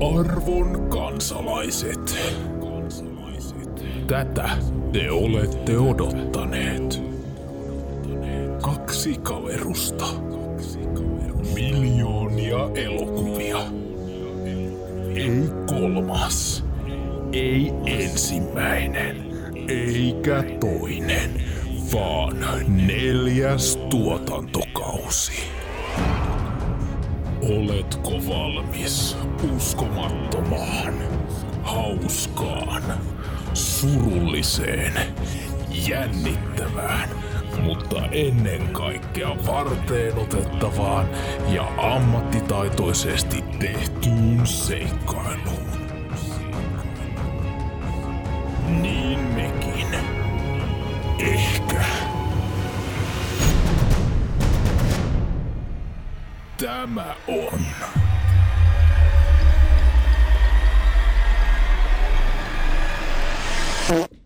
Arvon kansalaiset. Tätä te olette odottaneet. Kaksi kaverusta. Miljoonia elokuvia. Ei kolmas. Ei ensimmäinen. Eikä toinen. Vaan neljäs tuotantokausi. Oletko valmis uskomattomaan, hauskaan, surulliseen, jännittävään, mutta ennen kaikkea varteen otettavaan ja ammattitaitoisesti tehtyyn seikkailuun? Tämä on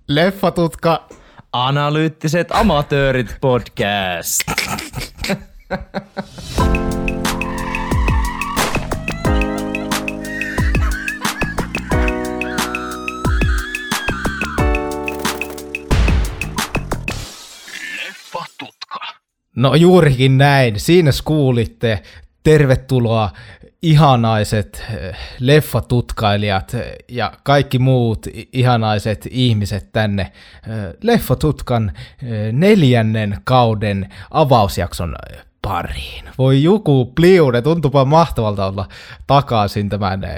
Leffatutka. Analyyttiset amatöörit podcast. No juurikin näin. Siinä kuulitte. Tervetuloa ihanaiset eh, leffatutkailijat ja kaikki muut ihanaiset ihmiset tänne eh, Leffatutkan eh, neljännen kauden avausjakson eh, pariin. Voi joku pliude, tuntuupa mahtavalta olla takaisin tämän eh,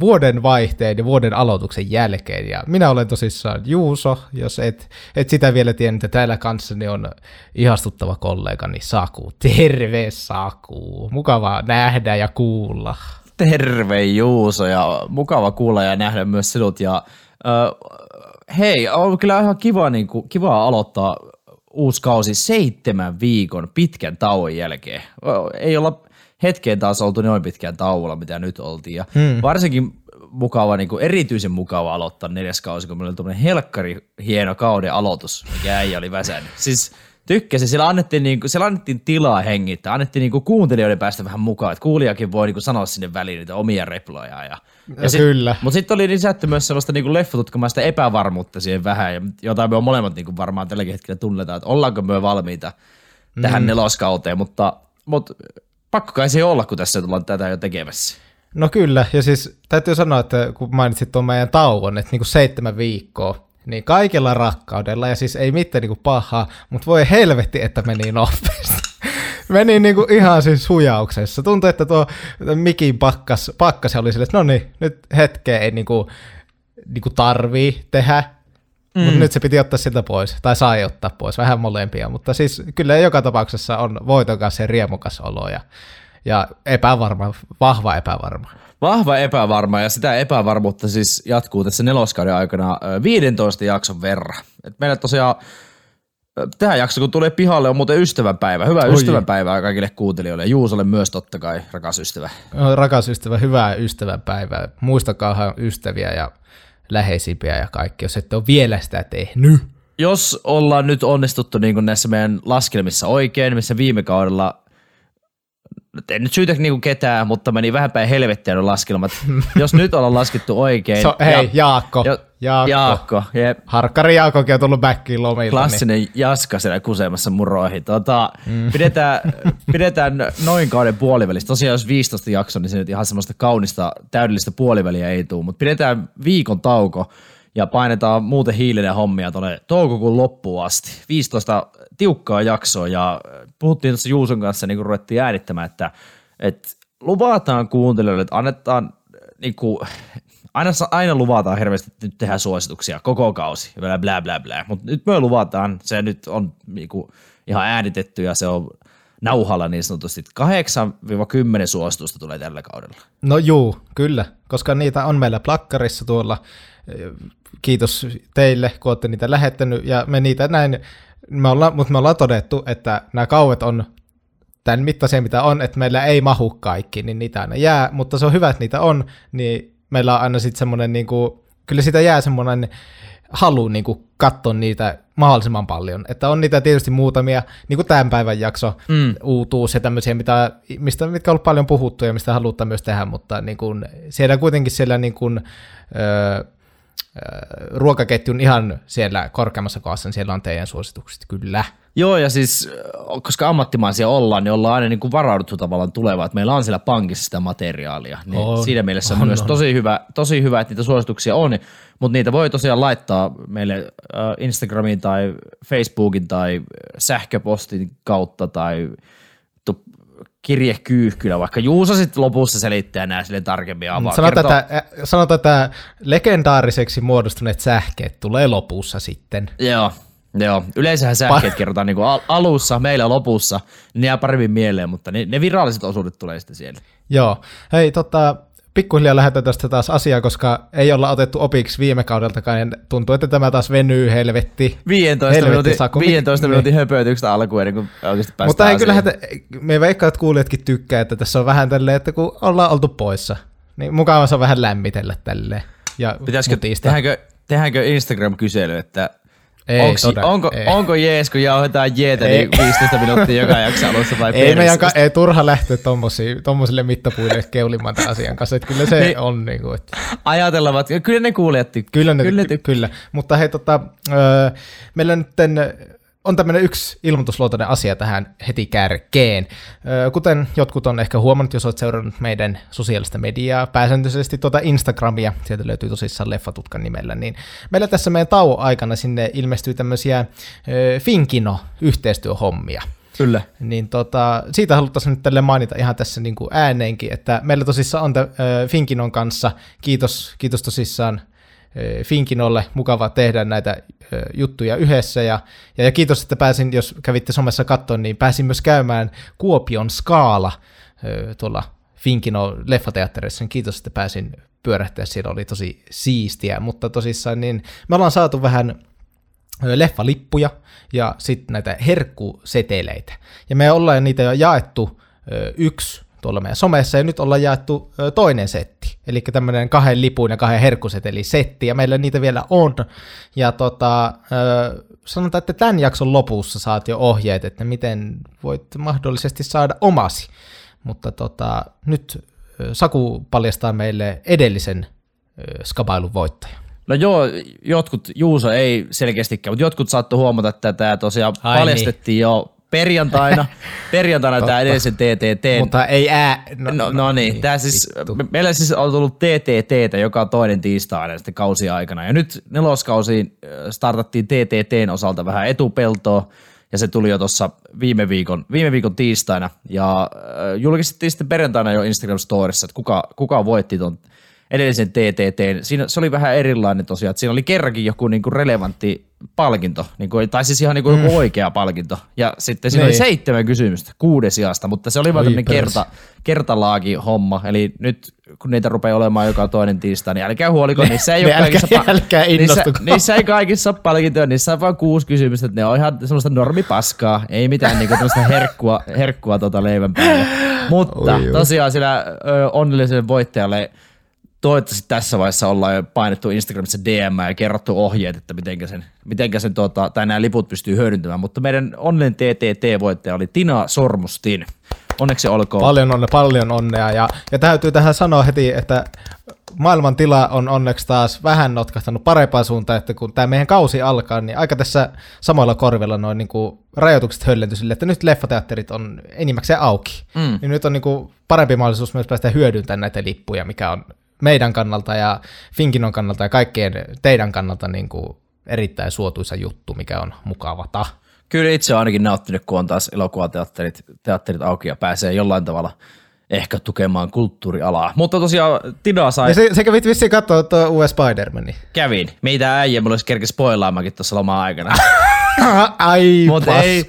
vuoden vaihteen ja vuoden aloituksen jälkeen. Ja minä olen tosissaan Juuso, jos et, et sitä vielä tiennyt, että täällä kanssani on ihastuttava kollegani Saku. Terve Saku, mukava nähdä ja kuulla. Terve Juuso ja mukava kuulla ja nähdä myös sinut. Ja, äh, hei, on kyllä ihan kiva, niin kuin, kiva aloittaa uusi kausi seitsemän viikon pitkän tauon jälkeen. Ei olla hetkeen taas oltu noin pitkään tauolla, mitä nyt oltiin. Ja hmm. Varsinkin mukava, niin kuin erityisen mukava aloittaa neljäs kausi, kun meillä oli tuommoinen helkkari hieno kauden aloitus, mikä äijä oli väsänyt. Siis tykkäsin, siellä annettiin, niin kuin, siellä annettiin tilaa hengittää, annettiin niin kuin kuuntelijoiden päästä vähän mukaan, että kuulijakin voi niin kuin sanoa sinne väliin niitä omia reploja. Ja, Ja kyllä. Mutta sitten oli lisätty myös sellaista niin leffatutkamaista epävarmuutta siihen vähän, ja jota me on molemmat niin kuin varmaan tälläkin hetkellä tunnetaan, että ollaanko me valmiita tähän mm. neloskauteen, mutta, mutta pakko kai se olla, kun tässä tullaan tätä jo tekemässä. No kyllä, ja siis täytyy sanoa, että kun mainitsit tuon meidän tauon, että niinku seitsemän viikkoa, niin kaikella rakkaudella, ja siis ei mitään niinku pahaa, mutta voi helvetti, että meni nopeasti. meni niinku ihan siis hujauksessa. Tuntui, että tuo mikin pakkas, pakkas oli silleen, että no niin, nyt hetkeä ei niinku, niinku tarvii tehdä, mm. mutta nyt se piti ottaa siltä pois, tai sai ottaa pois, vähän molempia, mutta siis kyllä joka tapauksessa on voitokas ja riemukas olo, ja, ja epävarma, vahva epävarma. Vahva epävarma ja sitä epävarmuutta siis jatkuu tässä neloskauden aikana ö, 15 jakson verran. Et meillä tosiaan tähän jakso, kun tulee pihalle, on muuten ystävänpäivä. Hyvää Oi. ystävänpäivää kaikille kuuntelijoille ja Juusolle myös totta kai, rakas ystävä. No, Rakas ystävä, hyvää ystävänpäivää. Muistakaahan ystäviä ja läheisimpiä ja kaikki, jos ette ole vielä sitä tehnyt. Jos ollaan nyt onnistuttu niin kuin näissä meidän laskelmissa oikein, missä viime kaudella en nyt syytä niin kuin ketään, mutta meni vähän päin helvettiä laskelmat. Jos nyt ollaan laskettu oikein. So, hei, Jaakko, ja, Jaakko. Jaakko. Jep. Harkkari Jaakokin on tullut backiin lomilta. Niin. Klassinen jaska siellä kuseemassa muroihin. Tota, mm. pidetään, pidetään noin kauden puolivälissä. Tosiaan jos 15 jakso, niin se nyt ihan semmoista kaunista, täydellistä puoliväliä ei tule. Mutta pidetään viikon tauko ja painetaan muuten hiilinen hommia tuonne toukokuun loppuun asti. 15 tiukkaa jaksoa ja puhuttiin tuossa Juuson kanssa, niin kun ruvettiin äänittämään, että, että luvataan kuuntelijoille, että annetaan niin kuin, aina, aina luvataan hirveästi, että nyt tehdään suosituksia koko kausi, bla bla bla bla. Mutta nyt me luvataan, se nyt on niinku ihan äänitetty ja se on nauhalla niin sanotusti. 8-10 suositusta tulee tällä kaudella. No juu, kyllä, koska niitä on meillä plakkarissa tuolla. Kiitos teille, kun olette niitä lähettänyt, ja me niitä näin, me ollaan, mutta me ollaan todettu, että nämä kauet on tämän mittaisia, mitä on, että meillä ei mahu kaikki, niin niitä aina jää, mutta se on hyvä, että niitä on, niin meillä on aina sitten semmoinen, niin kuin, kyllä sitä jää semmoinen halu niin kuin, katsoa niitä mahdollisimman paljon. Että on niitä tietysti muutamia, niin kuin tämän päivän jakso, mm. uutuus ja tämmöisiä, mitä, mistä, mitkä on ollut paljon puhuttu ja mistä halutaan myös tehdä, mutta niin kuin, siellä kuitenkin siellä niin kuin, öö, ruokaketjun ihan siellä korkeammassa kohdassa, niin siellä on teidän suositukset, kyllä. Joo, ja siis koska ammattimaisia ollaan, niin ollaan aina niin kuin varauduttu tavallaan tulevaan, että meillä on siellä pankissa sitä materiaalia. Niin on, siinä mielessä on, on myös on. Tosi, hyvä, tosi hyvä, että niitä suosituksia on, mutta niitä voi tosiaan laittaa meille Instagramiin tai Facebookin tai sähköpostin kautta tai kirjekyyhkylä, vaikka Juuso sitten lopussa selittää nämä sille tarkemmin avaa. Sano tätä, sano tätä legendaariseksi muodostuneet sähkeet tulee lopussa sitten. Joo, Joo, yleensähän sähkeet pa- kerrotaan niin al- alussa, meillä lopussa, ne jää paremmin mieleen, mutta ne, ne viralliset osuudet tulee sitten siellä. Joo, hei tota, pikkuhiljaa lähdetään tästä taas asiaa, koska ei olla otettu opiksi viime kaudeltakaan, ja tuntuu, että tämä taas venyy helvetti. 15 helvetti minuutin, saku. 15 minuutin höpötyksestä alkuun ennen kuin oikeasti päästään Mutta ei kyllähän, me veikkaan, että kuulijatkin tykkää, että tässä on vähän tälleen, että kun ollaan oltu poissa, niin mukava se on vähän lämmitellä tälleen. Ja Pitäisikö, tehdäänkö, tehdäänkö Instagram-kysely, että ei, Onks, todella, onko, ei. onko jees, kun jauhetaan jeetä niin 15 minuuttia joka jakso alussa vai Ei meidän ka- ei turha lähteä tommosille mittapuille keulimaan tämän asian kanssa, että kyllä se niin, on niin kuin, että... Ajatellaan, kyllä ne kuulijat tykkää. Kyllä, ne kyllä, ty- kyllä. Mutta hei, tota, öö, meillä nyt on tämmöinen yksi ilmoitusluotoinen asia tähän heti kärkeen. Kuten jotkut on ehkä huomannut, jos olet seurannut meidän sosiaalista mediaa, pääsääntöisesti tuota Instagramia, sieltä löytyy tosissaan Leffatutkan nimellä, niin meillä tässä meidän tauon aikana sinne ilmestyy tämmöisiä Finkino-yhteistyöhommia. Kyllä. Niin tota, siitä haluttaisiin nyt tälle mainita ihan tässä niin kuin ääneenkin, että meillä tosissaan on te, Finkinon kanssa, kiitos, kiitos tosissaan Finkinolle, mukava tehdä näitä juttuja yhdessä. Ja, ja, kiitos, että pääsin, jos kävitte somessa katsomaan, niin pääsin myös käymään Kuopion Skaala tuolla Finkino leffateatterissa. Kiitos, että pääsin pyörähtää, siellä oli tosi siistiä, mutta tosissaan niin me ollaan saatu vähän leffalippuja ja sitten näitä herkkuseteleitä. Ja me ollaan niitä jo jaettu yksi tuolla meidän somessa, ja nyt ollaan jaettu toinen setti, eli tämmöinen kahden lipun ja kahden herkkusetelin setti, ja meillä niitä vielä on, ja tota, sanotaan, että tämän jakson lopussa saat jo ohjeet, että miten voit mahdollisesti saada omasi, mutta tota, nyt Saku paljastaa meille edellisen skabailun voittajan. No joo, jotkut, Juuso ei selkeästikään, mutta jotkut saattoi huomata, että tämä tosiaan Ai paljastettiin niin. jo perjantaina, perjantaina tämä edellisen TTT. Mutta ei ää. No, no, no niin, niin tää siis, meillä siis on tullut TTT joka toinen tiistaina sitten kausi aikana. Ja nyt neloskausiin startattiin TTTn osalta vähän etupeltoa, ja se tuli jo tuossa viime viikon, viime viikon tiistaina. Ja julkistettiin sitten perjantaina jo Instagram Storissa, että kuka, kuka voitti ton edellisen TTT. Siinä, se oli vähän erilainen tosiaan, että siinä oli kerrankin joku niinku relevantti palkinto, niinku, tai siis ihan niinku mm. joku oikea palkinto. Ja sitten siinä niin. oli seitsemän kysymystä kuudes sijasta, mutta se oli vain tämmöinen kerta, kertalaagi homma. Eli nyt kun niitä rupeaa olemaan joka toinen tiistai, niin älkää huoliko, niissä ei ole kaikissa, älkää, älkää niissä, niissä, ei kaikissa ole palkintoja, niissä on vain kuusi kysymystä, että ne on ihan semmoista normipaskaa, ei mitään niinku herkkua, herkkua tota leivän päälle. Mutta oi, tosiaan sillä ö, onnelliselle voittajalle toivottavasti tässä vaiheessa ollaan jo painettu Instagramissa DM ja kerrottu ohjeet, että miten sen, mitenkä sen tuota, tai nämä liput pystyy hyödyntämään. Mutta meidän onnen TTT-voittaja oli Tina Sormustin. Onneksi olkoon. Paljon onnea, paljon onnea. Ja, ja täytyy tähän sanoa heti, että maailman tila on onneksi taas vähän notkahtanut parempaan suuntaan, että kun tämä meidän kausi alkaa, niin aika tässä samoilla korvilla noin niin kuin rajoitukset höllentyi sille, että nyt leffateatterit on enimmäkseen auki. Mm. Niin nyt on niin kuin parempi mahdollisuus myös päästä hyödyntämään näitä lippuja, mikä on meidän kannalta ja Finkinon kannalta ja kaikkien teidän kannalta niin kuin erittäin suotuisa juttu, mikä on mukavata. Kyllä itse olen ainakin nauttinut, kun on taas elokuvateatterit teatterit auki ja pääsee jollain tavalla ehkä tukemaan kulttuurialaa. Mutta tosiaan Tina sai... Ja se, se kävit vissiin katsoa tuo US Spider-Mani. Kävin. Meitä äijä mulla olisi kerkes spoilaamaankin tuossa lomaa aikana. Ai Mut paska. Ei,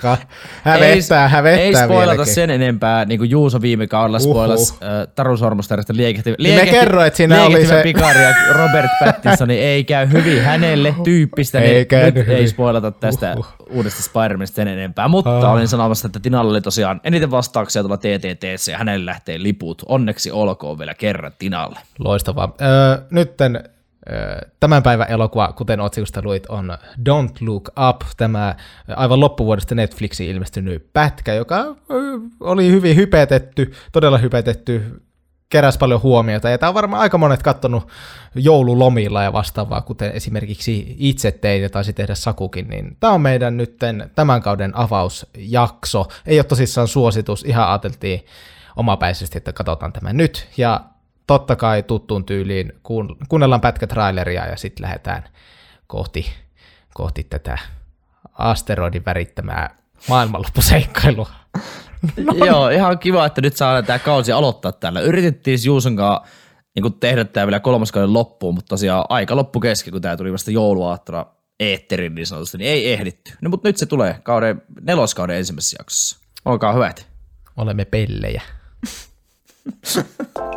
hävettää, ei, hävettää Ei spoilata vieläkin. sen enempää, niin kuin Juuso viime kaudella spoilasi uh, Taru Sormustarista liekehtivä, niin me kerro, että siinä oli se... pikaria Robert Pattinson, niin ei käy hyvin hänelle tyyppistä, ei niin nyt hyvin. ei spoilata tästä uh-huh. uudesta Spider-Manista sen enempää. Mutta uh. olin sanomassa, että Tinalla oli tosiaan eniten vastauksia tuolla TTTssä ja hänelle lähtee liput. Onneksi olkoon vielä kerran Tinalle. Loistavaa. Öö, nytten Tämän päivän elokuva, kuten otsikosta luit, on Don't Look Up, tämä aivan loppuvuodesta Netflixiin ilmestynyt pätkä, joka oli hyvin hypetetty, todella hypetetty, keräsi paljon huomiota, ja tämä on varmaan aika monet kattonut joululomilla ja vastaavaa, kuten esimerkiksi itse tein ja taisi tehdä Sakukin, niin tämä on meidän nyt tämän kauden avausjakso. Ei ole tosissaan suositus, ihan ajateltiin omapäisesti, että katsotaan tämä nyt, ja totta kai tuttuun tyyliin kuunnellaan pätkä traileria ja sitten lähdetään kohti, kohti tätä asteroidin värittämää maailmanloppuseikkailua. No. Joo, ihan kiva, että nyt saadaan tämä kausi aloittaa tällä. Yritettiin Juuson kanssa niin tehdä tämä vielä kolmaskauden loppuun, mutta tosiaan aika loppu kesken, kun tämä tuli vasta jouluaattona eetterin niin sanotusti, niin ei ehditty. No mutta nyt se tulee kauden, neloskauden ensimmäisessä jaksossa. Olkaa hyvät. Olemme pellejä.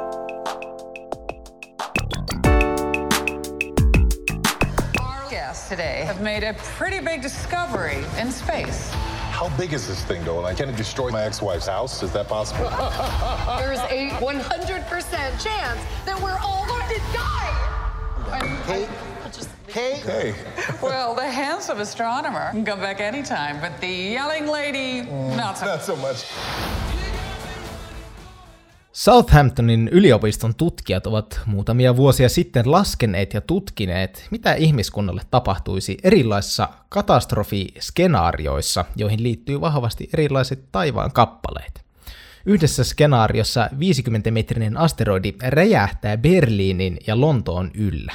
today have made a pretty big discovery in space. How big is this thing, though? Like, can it destroy my ex-wife's house? Is that possible? There's a 100% chance that we're all going to die. Kate? Just... Kate? Hey. well, the handsome astronomer can come back anytime, but the yelling lady, mm, not so Not so much. Southamptonin yliopiston tutkijat ovat muutamia vuosia sitten laskeneet ja tutkineet, mitä ihmiskunnalle tapahtuisi erilaisissa katastrofiskenaarioissa, joihin liittyy vahvasti erilaiset taivaan kappaleet. Yhdessä skenaariossa 50-metrinen asteroidi räjähtää Berliinin ja Lontoon yllä.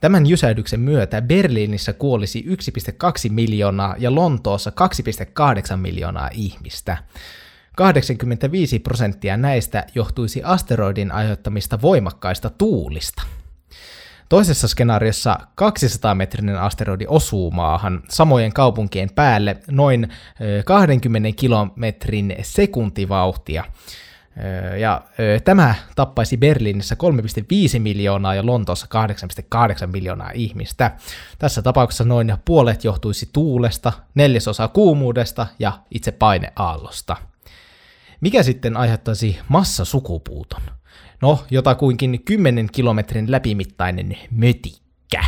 Tämän jysähdyksen myötä Berliinissä kuolisi 1,2 miljoonaa ja Lontoossa 2,8 miljoonaa ihmistä. 85 prosenttia näistä johtuisi asteroidin aiheuttamista voimakkaista tuulista. Toisessa skenaariossa 200-metrinen asteroidi osuu maahan samojen kaupunkien päälle noin 20 kilometrin sekuntivauhtia. Ja tämä tappaisi Berliinissä 3,5 miljoonaa ja Lontoossa 8,8 miljoonaa ihmistä. Tässä tapauksessa noin puolet johtuisi tuulesta, neljäsosa kuumuudesta ja itse paineaallosta. Mikä sitten aiheuttaisi massasukupuuton? No, jotakuinkin 10 kilometrin läpimittainen mötikkä.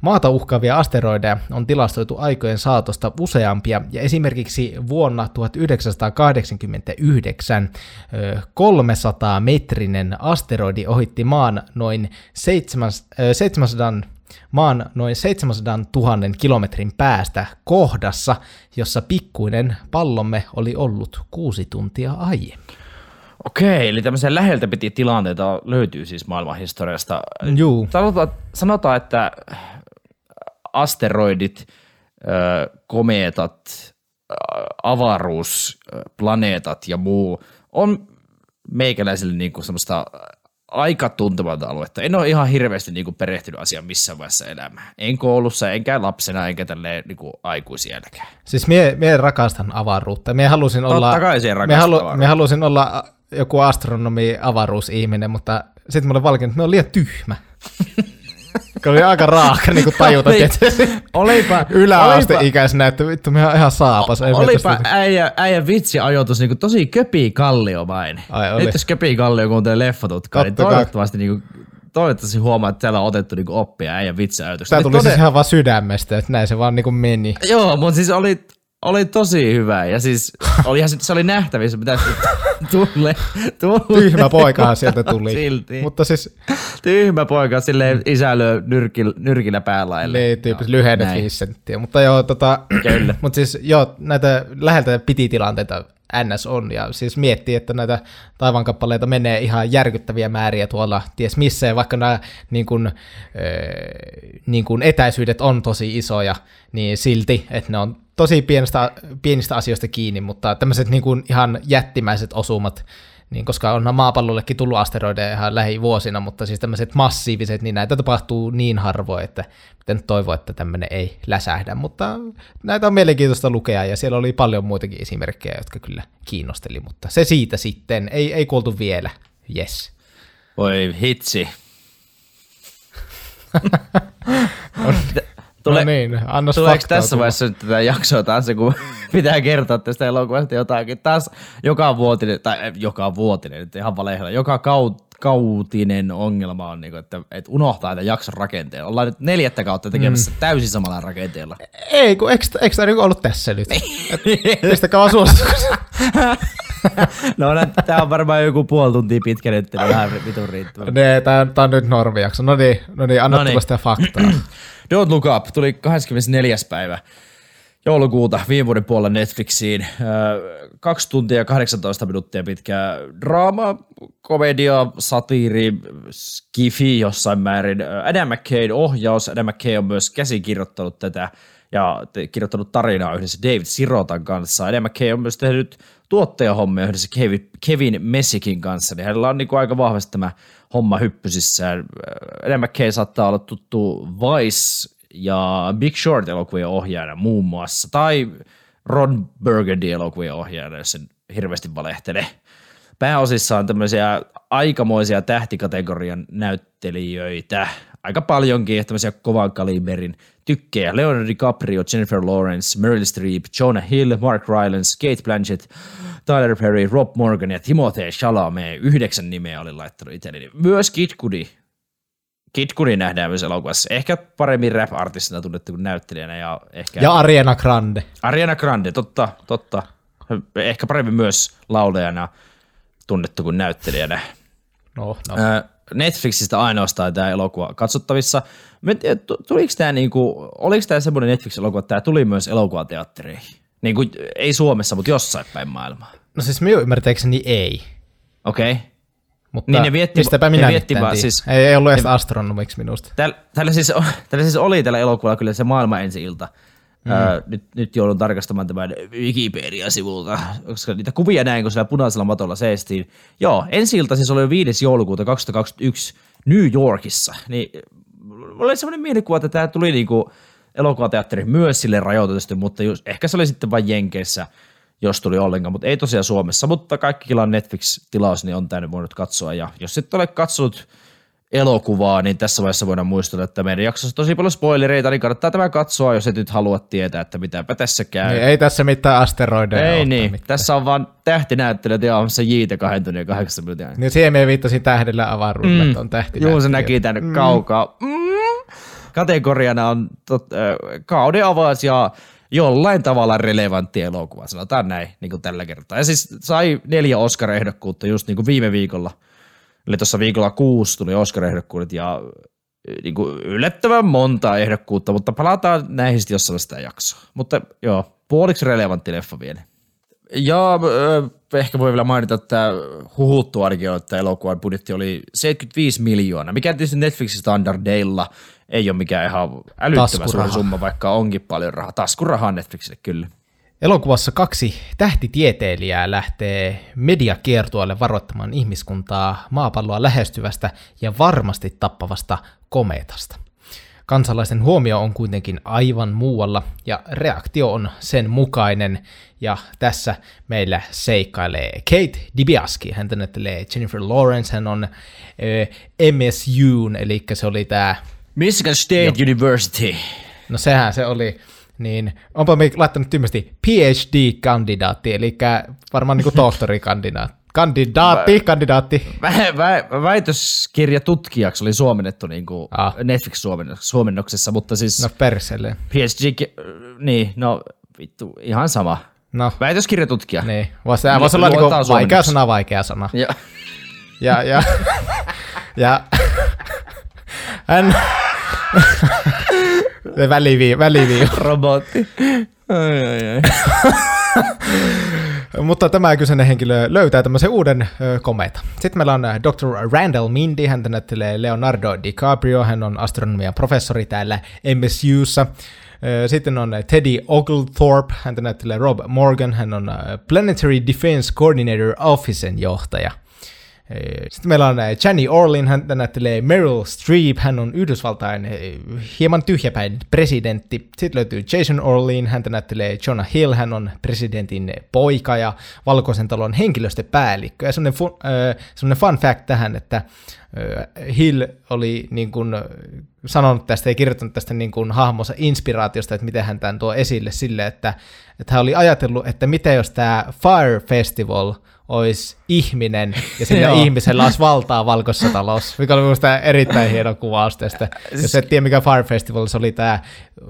Maata uhkaavia asteroideja on tilastoitu aikojen saatosta useampia, ja esimerkiksi vuonna 1989 300-metrinen asteroidi ohitti maan noin 700 maan noin 700 000 kilometrin päästä kohdassa, jossa pikkuinen pallomme oli ollut kuusi tuntia aiemmin. Okei, eli tämmöisiä läheltä piti tilanteita löytyy siis maailmanhistoriasta. Juu. Sanotaan, sanotaan että asteroidit, komeetat, avaruusplaneetat ja muu on meikäläiselle niin kuin semmoista aika tuntematonta aluetta. En ole ihan hirveästi niin kuin perehtynyt asiaan missään vaiheessa elämää. En koulussa, enkä lapsena, enkä tälleen niin kuin aikuisielläkään. Siis mie, mie rakastan avaruutta. Mie halusin Totta olla, kai mie, halu, mie halusin olla joku astronomi avaruusihminen, mutta sitten mulle valkenut, että me on liian tyhmä. Kyllä oli aika raaka niin tajuta, niin. että olipa, yläasteikäisenä, että vittu me ihan saapas. Ei olipa äijä, äijä vitsi ajoitus niin tosi köpi kalliomainen. Ai oli. Nyt jos köpi kallio kuuntelee leffatutka, niin toivottavasti niin kuin, toivottavasti huomaa, että täällä on otettu niinku oppia äijän vitsi-ajatuksia. Tämä tuli tode... siis ihan vaan sydämestä, että näin se vaan niinku meni. Joo, mutta siis oli, oli tosi hyvä ja siis olihan se, se oli nähtävissä, mitä tulle, tulle. Tyhmä poikahan sieltä tuli. Silti. Mutta siis... Tyhmä poika, silleen isä lyö nyrkillä, nyrkillä päälaille. Niin, tyyppisesti lyhennet viisi senttiä. Mutta joo, tota, Kyllä. mutta siis joo, näitä läheltä piti tilanteita NS on, ja siis miettii, että näitä taivaankappaleita menee ihan järkyttäviä määriä tuolla ties missä, ja vaikka nämä niin kuin, niin kuin etäisyydet on tosi isoja, niin silti, että ne on tosi pienistä, pienistä asioista kiinni, mutta tämmöiset niin kuin ihan jättimäiset osumat, niin koska on maapallollekin tullut asteroideja ihan lähivuosina, mutta siis tämmöiset massiiviset, niin näitä tapahtuu niin harvoin, että miten toivoa, että tämmöinen ei läsähdä, mutta näitä on mielenkiintoista lukea, ja siellä oli paljon muitakin esimerkkejä, jotka kyllä kiinnosteli, mutta se siitä sitten, ei, ei kuultu vielä, yes. Voi hitsi. Tule, no niin, anna Tuleeko tässä vaiheessa nyt tätä jaksoa taas, kun pitää kertoa tästä elokuvasta jotakin? Taas joka vuotinen, tai joka vuotinen, nyt ihan valehella, joka kautinen ongelma on, niinku, että, että unohtaa tämän jakson rakenteen. Ollaan nyt neljättä kautta tekemässä mm. täysin samalla rakenteella. Ei, kun eikö, eikö tämä niinku ollut tässä nyt? Pistäkää vaan suosituksia. no tämä on varmaan joku puoli tuntia pitkä nyt, niin vähän vitun riittävä. Ne, tämä on nyt normijakso. No niin, no niin anna Noniin. sitä faktaa. Don't Look Up tuli 24. päivä joulukuuta viime vuoden puolella Netflixiin. Kaksi tuntia ja 18 minuuttia pitkä draama, komedia, satiiri, skifi jossain määrin. Adam McKay ohjaus. Adam McKay on myös käsikirjoittanut tätä ja kirjoittanut tarinaa yhdessä David Sirotan kanssa. Adam McKay on myös tehnyt tuottajahommia yhdessä Kevin, Kevin Messikin kanssa, niin hänellä on niin kuin aika vahvasti tämä homma hyppysissään. Adam McKay saattaa olla tuttu Vice ja Big Short elokuvien ohjaajana muun muassa, tai Ron Burgundy elokuvien ohjaajana, jos sen hirveästi valehtelee. Pääosissa on tämmöisiä aikamoisia tähtikategorian näyttelijöitä, aika paljonkin tämmöisiä kovan kaliberin tykkejä. Leonardo DiCaprio, Jennifer Lawrence, Meryl Streep, Jonah Hill, Mark Rylance, Kate Blanchett, Tyler Perry, Rob Morgan ja Timothée Chalamet. Yhdeksän nimeä oli laittanut itselleni. Myös Kid Cudi. Kid Cudi nähdään myös elokuvassa. Ehkä paremmin rap-artistina tunnettu kuin näyttelijänä. Ja, ehkä... ja Ariana Grande. Ariana Grande, totta, totta. Ehkä paremmin myös laulajana tunnettu kuin näyttelijänä. No, no. Netflixistä ainoastaan tämä elokuva katsottavissa. tuliko tämä niinku, oliko tämä semmoinen Netflix-elokuva, että tämä tuli myös elokuvateattereihin? Niin kuin, ei Suomessa, mutta jossain päin maailmaa. No siis minun ymmärtääkseni ei. Okei. Okay. Mutta niin ne vietti, mistäpä minä ne vietti vaan, siis, ei, ei ollut edes astronomiksi minusta. Tällä, tällä, siis, tällä siis oli tällä elokuvalla kyllä se maailman ensi ilta. Mm. Öö, nyt, nyt joudun tarkastamaan tämän Wikipedia-sivulta, koska niitä kuvia näin, kun siellä punaisella matolla seistiin. Joo, ensi ilta siis oli 5. joulukuuta 2021 New Yorkissa. Niin, oli semmoinen mielikuva, että tämä tuli niinku elokuvateatteri myös sille rajoitetusti, mutta just, ehkä se oli sitten vain Jenkeissä, jos tuli ollenkaan, mutta ei tosiaan Suomessa. Mutta kaikki on Netflix-tilaus, niin on tänne voinut katsoa. Ja jos sitten olet katsonut elokuvaa, niin tässä vaiheessa voidaan muistella, että meidän jaksossa tosi paljon spoilereita, niin kannattaa tämä katsoa, jos et nyt halua tietää, että mitäpä tässä käy. Niin, ei tässä mitään asteroideja Ei niin, mitään. tässä on vaan tähtinäyttelyt ja on se jiitä 2 tunnin ja 8 minuutin. Niin siihen me viittasin tähdellä avaruudelle, mm. on tähtinäyttelyt. Juu, se näki tänne mm. kaukaa. Mm. Kategoriana on tot, äh, kauden avaus ja jollain tavalla relevantti elokuva, sanotaan näin niin kuin tällä kertaa. Ja siis sai neljä Oscar-ehdokkuutta just niin kuin viime viikolla – Eli tuossa viikolla kuusi tuli Oscar-ehdokkuudet ja niin kuin yllättävän monta ehdokkuutta, mutta palataan näihin sitten jossain sitä jaksoa. Mutta joo, puoliksi relevantti leffa vielä. Ja ehkä voi vielä mainita, että huhuttu ainakin on, että elokuvan budjetti oli 75 miljoonaa, mikä tietysti Netflixin standardeilla ei ole mikään ihan älyttömän suuri summa, vaikka onkin paljon rahaa. Taskurahaa Netflixille kyllä. Elokuvassa kaksi tähtitieteilijää lähtee mediakiertueelle varoittamaan ihmiskuntaa maapalloa lähestyvästä ja varmasti tappavasta kometasta. Kansalaisten huomio on kuitenkin aivan muualla ja reaktio on sen mukainen. Ja tässä meillä seikkailee Kate DiBiaski, hän näyttelee Jennifer Lawrence, hän on äh, MSU, eli se oli tämä... Michigan State jo. University. No sehän se oli niin onpa me laittanut tyhmästi PhD-kandidaatti, eli varmaan niin tohtorikandidaatti. Kandidaatti, kandidaatti. Vä, vä, väitöskirja tutkijaksi oli suomennettu niin kuin ah. Netflix-suomennoksessa, mutta siis... No perselle. PhD, niin, no vittu, ihan sama. No. Väitöskirjatutkija. Niin, voisi, voisi olla niin vaikea sana, vaikea sana. Ja, ja, ja, ja hän, Välivii, välivii. Robotti. Ai, ai, ai. Mutta tämä kyseinen henkilö löytää tämmöisen uuden ö, kometa. Sitten meillä on Dr. Randall Mindy, hän näyttelee Leonardo DiCaprio, hän on astronomian professori täällä MSUssa. Sitten on Teddy Oglethorpe, hän näyttelee Rob Morgan, hän on Planetary Defense Coordinator Officen johtaja. Sitten meillä on Jenny Orlin, hän näyttelee Meryl Streep, hän on Yhdysvaltain hieman tyhjäpäin presidentti. Sitten löytyy Jason Orlin, hän näyttelee Jonah Hill, hän on presidentin poika ja Valkoisen talon henkilöstöpäällikkö. Ja semmoinen fun, äh, fun fact tähän, että Hill oli niin kuin sanonut tästä ja kirjoittanut tästä niin kuin hahmonsa inspiraatiosta, että miten hän tämän tuo esille sille, että, että hän oli ajatellut, että miten jos tämä Fire Festival olisi ihminen ja sillä ihmisellä olisi valtaa valkoisessa talossa, mikä oli minusta erittäin hieno kuvaus tästä. Jos et tiedä, mikä Fire Festival, se oli tämä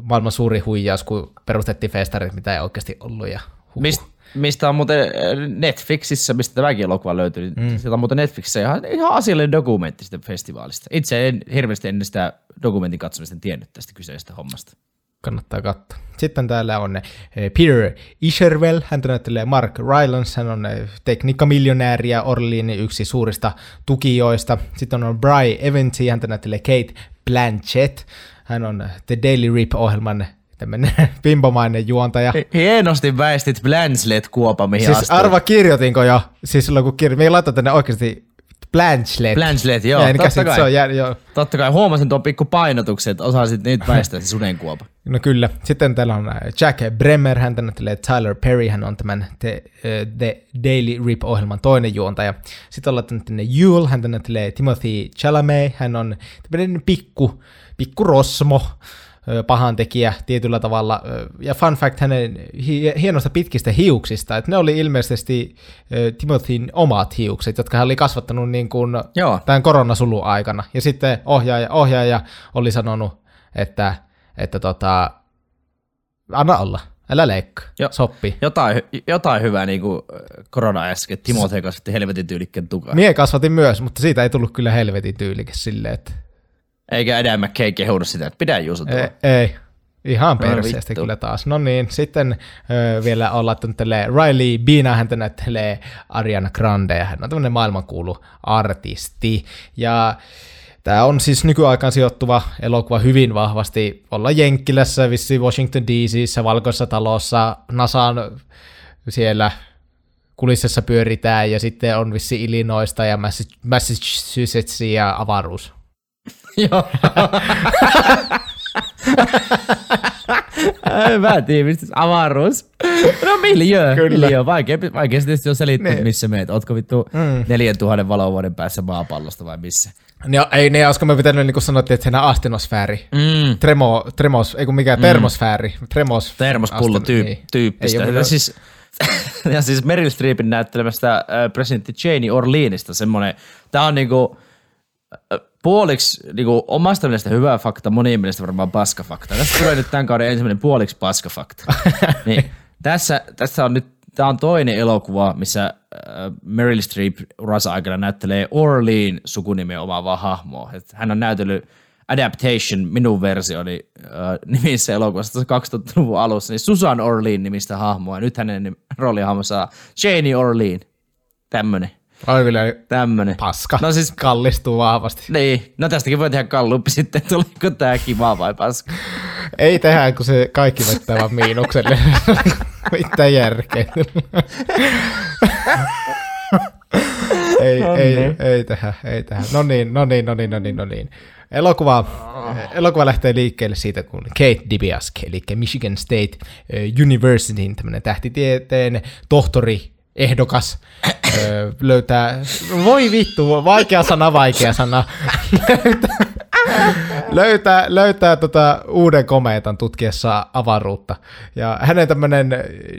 maailman suuri huijaus, kun perustettiin festarit, mitä ei oikeasti ollut. Ja. Mist, mistä on muuten äh, Netflixissä, mistä tämäkin elokuva löytyy, mm. sieltä on muuten Netflixissä ihan, ihan asiallinen dokumentti sitä festivaalista. Itse en hirveästi ennen sitä dokumentin katsomista tiennyt tästä kyseisestä hommasta. kannattaa katsoa. Sitten täällä on eh, Peter Isherwell, hän näyttelee Mark Rylance, hän on eh, tekniikkamiljonääri ja Orlinin yksi suurista tukijoista. Sitten on Bry Evansi, hän näyttelee Kate Blanchett, hän on The Daily Rip-ohjelman tämmöinen pimpomainen juontaja. Hienosti väistit Blanslet-kuopa, mihin Siis arva kirjoitinko jo, siis silloin kun kirjoitin, me laita tänne oikeasti Blanchett. Blanslet, joo, Ja en totta kai. se on jär, joo. Totta kai huomasin tuon pikku painotuksen, että osasit nyt väistää se sudenkuopa. No kyllä. Sitten täällä on äh, Jack Bremmer, hän näyttelee Tyler Perry, hän on tämän The, uh, The Daily Rip-ohjelman toinen juontaja. Sitten ollaan tänne Yule, hän näyttelee Timothy Chalamet, hän on tämmöinen pikku, pikku rosmo, pahantekijä tietyllä tavalla. Ja fun fact hänen hi- hienosta pitkistä hiuksista, että ne oli ilmeisesti ö, Timothyn omat hiukset, jotka hän oli kasvattanut niin kuin Joo. tämän koronasulun aikana. Ja sitten ohjaaja, ohjaaja oli sanonut, että, että tota, anna olla, älä leikkaa, Joo. sopii. Jotain, jotain hyvää niin kuin korona-äsken, että Timothée kasvatti helvetin tyylikkeen tukaa. Mie kasvatin myös, mutta siitä ei tullut kyllä helvetin tyylikäs silleen, että Eikä Adam McKay kehunut sitä, että pidä Juuso ei, ei. Ihan No perseestä vittu. kyllä taas. No niin, sitten ö, vielä on laittanut tälle Riley Beana, hän näyttelee Ariana Grande, ja hän on tämmöinen maailmankuulu artisti. Ja tämä on siis nykyaikaan sijoittuva elokuva hyvin vahvasti olla Jenkkilässä, vissi Washington DCissä, Valkoisessa talossa, NASAn siellä kulissessa pyöritään, ja sitten on vissi Illinoista ja Massa- Massachusettsia ja avaruus. Joo. Hyvä tiivistys. Avaruus. No miljö. Kyllä. Miljö. Vaikea, vaikea tietysti on selittää, Ne- missä meet. Ootko vittu Mm. 4000 valovuoden päässä maapallosta vai missä? No, ei ne, olisiko me pitänyt, niin kuin sanottiin, että siinä astenosfääri. Mm. Tremo, tremos, ei kun mikä, termosfääri. Tremos, Termospullo asten- tyyp, niin. tyyppistä. Ei ja, siis, ja siis Meryl Streepin näyttelemästä äh, presidentti Janie Orleanista semmoinen, tää on niinku äh, puoliksi niinku omasta mielestä hyvä fakta, monien mielestä varmaan paska fakta. Tässä tulee nyt tämän kauden ensimmäinen puoliksi paska fakta. niin, tässä, tässä on nyt, tämä on toinen elokuva, missä äh, Meryl Streep uransa aikana näyttelee Orlean sukunimen omaavaa hahmoa. Et hän on näytellyt Adaptation, minun versioni äh, nimissä elokuvassa 2000-luvun alussa, niin Susan Orlean nimistä hahmoa. Ja nyt hänen roolihahmo saa Janie Orlean. Tämmönen. Oli kyllä Tämmönen. paska. No siis kallistuu vahvasti. niin, no tästäkin voi tehdä kalluppi sitten, tuliko tää kiva vai paska. Ei tehdä, kun se kaikki vettää vaan miinukselle. Mitä järkeä. ei, No ei, niin. ei tehdä, ei tehdä. No niin, no niin, no niin, no niin, no niin. Elokuva, elokuva lähtee liikkeelle siitä, kun Kate DiBiase, eli Michigan State eh, Universityn tämmöinen tähtitieteen tohtori ehdokas ö, löytää, voi vittu, vaikea sana, vaikea sana, löytää, löytää, löytää tota uuden komeetan tutkiessa avaruutta. Ja hänen tämmönen,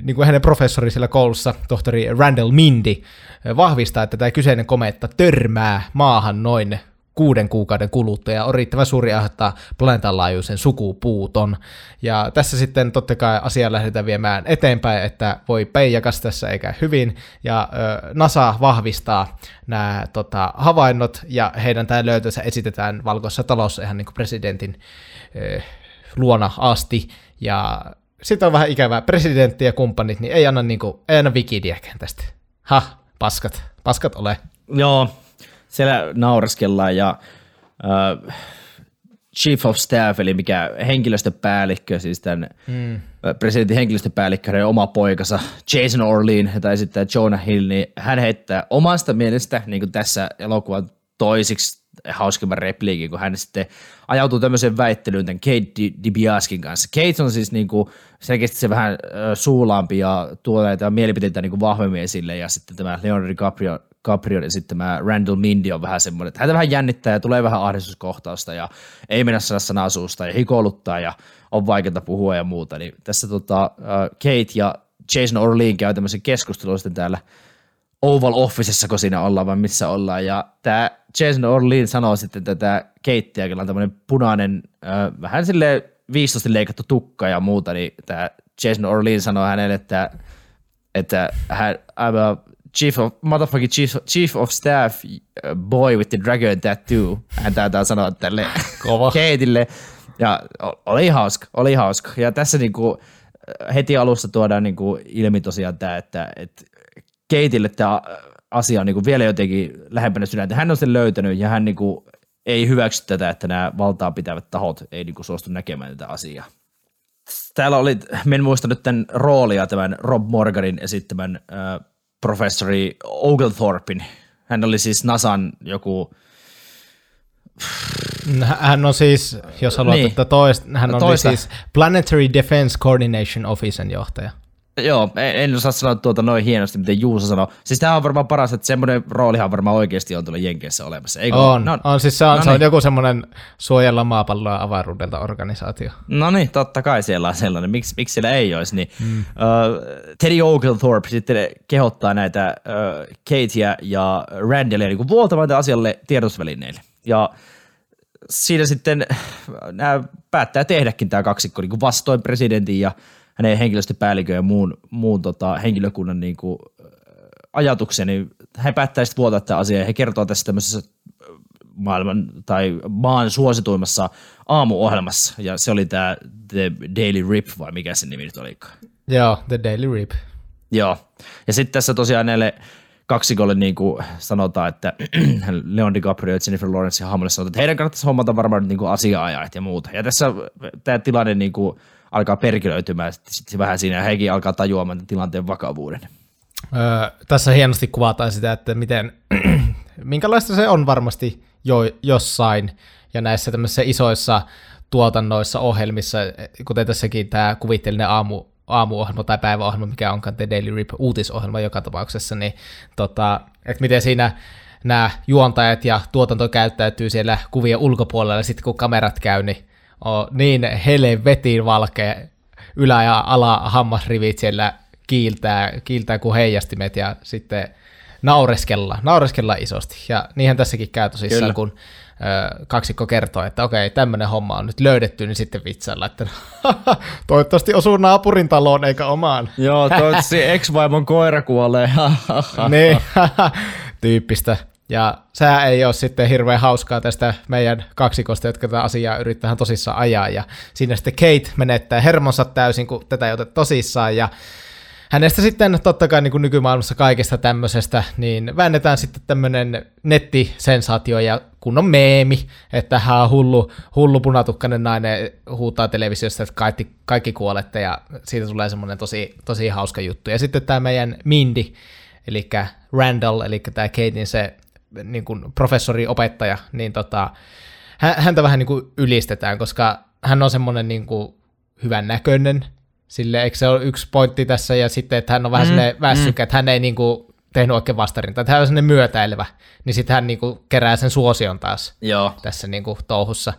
niin kuin hänen professori siellä koulussa, tohtori Randall Mindy, vahvistaa, että tämä kyseinen komeetta törmää maahan noin kuuden kuukauden kuluttua ja on riittävän suuri aiheuttaa planeetan laajuisen sukupuuton. Ja tässä sitten totta kai asiaa lähdetään viemään eteenpäin, että voi peijakas tässä eikä hyvin. Ja ö, NASA vahvistaa nämä tota, havainnot ja heidän tämä löytönsä esitetään valkoisessa talossa ihan niin kuin presidentin ö, luona asti. Ja sitten on vähän ikävää. Presidentti ja kumppanit, niin ei anna, niin kuin, ei anna Wikidieckään tästä. Ha, paskat. Paskat ole. Joo, siellä naureskellaan ja äh, chief of staff, eli mikä henkilöstöpäällikkö, siis tämän mm. presidentin henkilöstöpäällikkö, hänen oma poikansa Jason Orlean, jota esittää Jonah Hill, niin hän heittää omasta mielestä niin kuin tässä elokuvan toisiksi hauskimman repliikin, kun hän sitten ajautuu tämmöiseen väittelyyn tämän Kate Di- DiBiaskin kanssa. Kate on siis niinku selkeästi se vähän suulaampi ja tuo näitä mielipiteitä niinku vahvemmin esille, ja sitten tämä Leonardo DiCaprio, DiCaprio ja sitten tämä Randall Mindy on vähän semmoinen, että häntä vähän jännittää ja tulee vähän ahdistuskohtausta ja ei mennä saada sanaa suusta ja hikoiluttaa ja on vaikeaa puhua ja muuta. Niin tässä tota, Kate ja Jason Orlean käy tämmöisen keskustelun sitten täällä Oval Officessa, kun siinä ollaan vai missä ollaan. Ja tämä Jason Orlean sanoo sitten tätä Katea, jolla on tämmöinen punainen, äh, vähän sille viistosti leikattu tukka ja muuta, niin tämä Jason Orlean sanoo hänelle, että, että hän, I'm a chief of, motherfucking chief, chief of staff boy with the dragon tattoo. Hän taitaa sanoa tälle Kova. Kateille. Ja oli hauska, oli hauska. Ja tässä niinku heti alussa tuodaan niinku ilmi tosiaan tämä, että, että Keitille tämä asia on niinku vielä jotenkin lähempänä sydäntä. Hän on sen löytänyt ja hän niinku ei hyväksy tätä, että nämä valtaa pitävät tahot ei niinku suostu näkemään tätä asiaa. Täällä oli, en muista nyt tämän roolia, tämän Rob Morganin esittämän äh, professori Oglethorpin. Hän oli siis NASAn joku Hän on siis, jos haluat, Niin. niin. että toist, hän on Toista. siis Planetary Defense Coordination Officen johtaja. Joo, en, osaa sanoa tuota noin hienosti, miten Juuso sanoo. Siis tämä on varmaan paras, että semmoinen roolihan varmaan oikeasti on tuolla Jenkeissä olemassa. Eikö? On, no, on siis se on, no se on niin. joku semmoinen suojella maapalloa avaruudelta organisaatio. No niin, totta kai siellä on sellainen. Miksi, miksi siellä ei olisi? Niin, mm. uh, Teddy Oglethorpe sitten kehottaa näitä uh, Kateä ja Randalia niin vuoltamaan asialle tiedotusvälineille. Ja siinä sitten nämä päättää tehdäkin tämä kaksikko niin kuin vastoin presidentin ja hänen henkilöstöpäällikön ja muun, muun tota, henkilökunnan niin kuin, ajatuksia, niin he päättää sitten vuotaa tämä asia ja he kertoo tässä tämmöisessä maailman tai maan suosituimmassa aamuohjelmassa ja se oli tämä The Daily Rip vai mikä se nimi nyt olikaan. Joo, The Daily Rip. Joo. Ja sitten tässä tosiaan näille kaksikolle niin kuin sanotaan, että Leon DiCaprio ja Jennifer Lawrence ja hahmolle sanotaan, että heidän kannattaisi hommata varmaan niin kuin asiaajat ja muuta. Ja tässä tämä tilanne niin kuin alkaa perkilöitymään sitten sit vähän siinä hekin alkaa tajuamaan tilanteen vakavuuden. Öö, tässä hienosti kuvataan sitä, että miten, minkälaista se on varmasti jo, jossain ja näissä tämmöisissä isoissa tuotannoissa, ohjelmissa, kuten tässäkin tämä kuvitteellinen aamu, aamuohjelma tai päiväohjelma, mikä onkaan The Daily Rip uutisohjelma joka tapauksessa, niin tota, että miten siinä nämä juontajat ja tuotanto käyttäytyy siellä kuvien ulkopuolella, ja sitten kun kamerat käy, niin on niin helvetin valkea ylä- ja ala-hammasrivit siellä kiiltää, kiiltää kuin heijastimet ja sitten naureskella, naureskella isosti. Ja niinhän tässäkin käy tosissaan, Kyllä. kun ö, kaksikko kertoo, että okei, tämmöinen homma on nyt löydetty, niin sitten vitsailla, että toivottavasti osuu naapurin taloon eikä omaan. Joo, toivottavasti ex-vaimon koira kuolee. niin, tyyppistä. Ja sää ei ole sitten hirveän hauskaa tästä meidän kaksikosta, jotka tätä asiaa yrittää tosissaan ajaa. Ja siinä sitten Kate menettää hermonsa täysin, kun tätä ei oteta tosissaan. Ja hänestä sitten totta kai niin kuin nykymaailmassa kaikesta tämmöisestä, niin väännetään sitten tämmöinen nettisensaatio ja kunnon meemi, että hän hullu, hullu punatukkainen nainen huutaa televisiosta, että kaikki, kaikki kuolette ja siitä tulee semmoinen tosi, tosi hauska juttu. Ja sitten tämä meidän Mindy, eli Randall, eli tämä Katein se niin kuin professori, opettaja, niin tota, hä- häntä vähän niin kuin ylistetään, koska hän on semmoinen niin kuin hyvän näköinen, sille eikö se ole yksi pointti tässä, ja sitten, että hän on vähän mm, väsykä, mm. että hän ei niin kuin tehnyt oikein vastarintaa, että hän on sellainen myötäilevä, niin sitten hän niin kuin kerää sen suosion taas Joo. tässä niin kuin touhussa.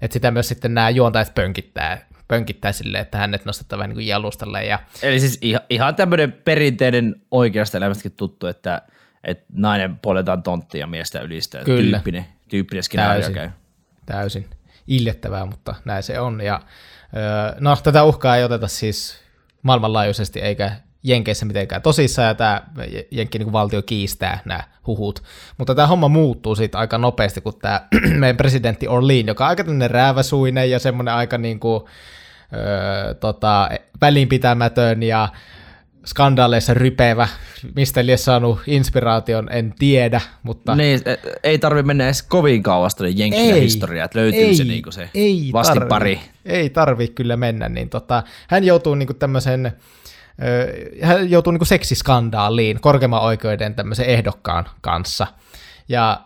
Että sitä myös sitten nämä juontajat pönkittää, pönkittää silleen, että hänet nostetaan vähän niin kuin jalustalle. Ja, Eli siis ihan, ihan tämmöinen perinteinen oikeasta elämästäkin tuttu, että, että nainen poljetaan tonttia ja miestä ylistää. Kyllä. Tyyppinen, tyyppinen skenaario Täysin. käy. täysin iljettävää, mutta näin se on. Ja, no, tätä uhkaa ei oteta siis maailmanlaajuisesti eikä Jenkeissä mitenkään tosissaan, ja tämä Jenkki niin valtio kiistää nämä huhut. Mutta tämä homma muuttuu siitä aika nopeasti, kun tämä meidän presidentti Orlean, joka on aika tämmöinen rääväsuinen ja semmoinen aika niin kuin, öö, tota, välinpitämätön ja skandaaleissa rypevä, mistä lie saanut inspiraation, en tiedä, mutta... Niin, e- ei tarvi mennä edes kovin kauas tuonne Jenkkien historiaan, että löytyy ei, se, niinku se ei vastipari. Tarvi, ei tarvi kyllä mennä, niin tota, hän joutuu niinku tämmöisen, hän joutuu niinku seksiskandaaliin korkeimman oikeuden tämmöisen ehdokkaan kanssa. Ja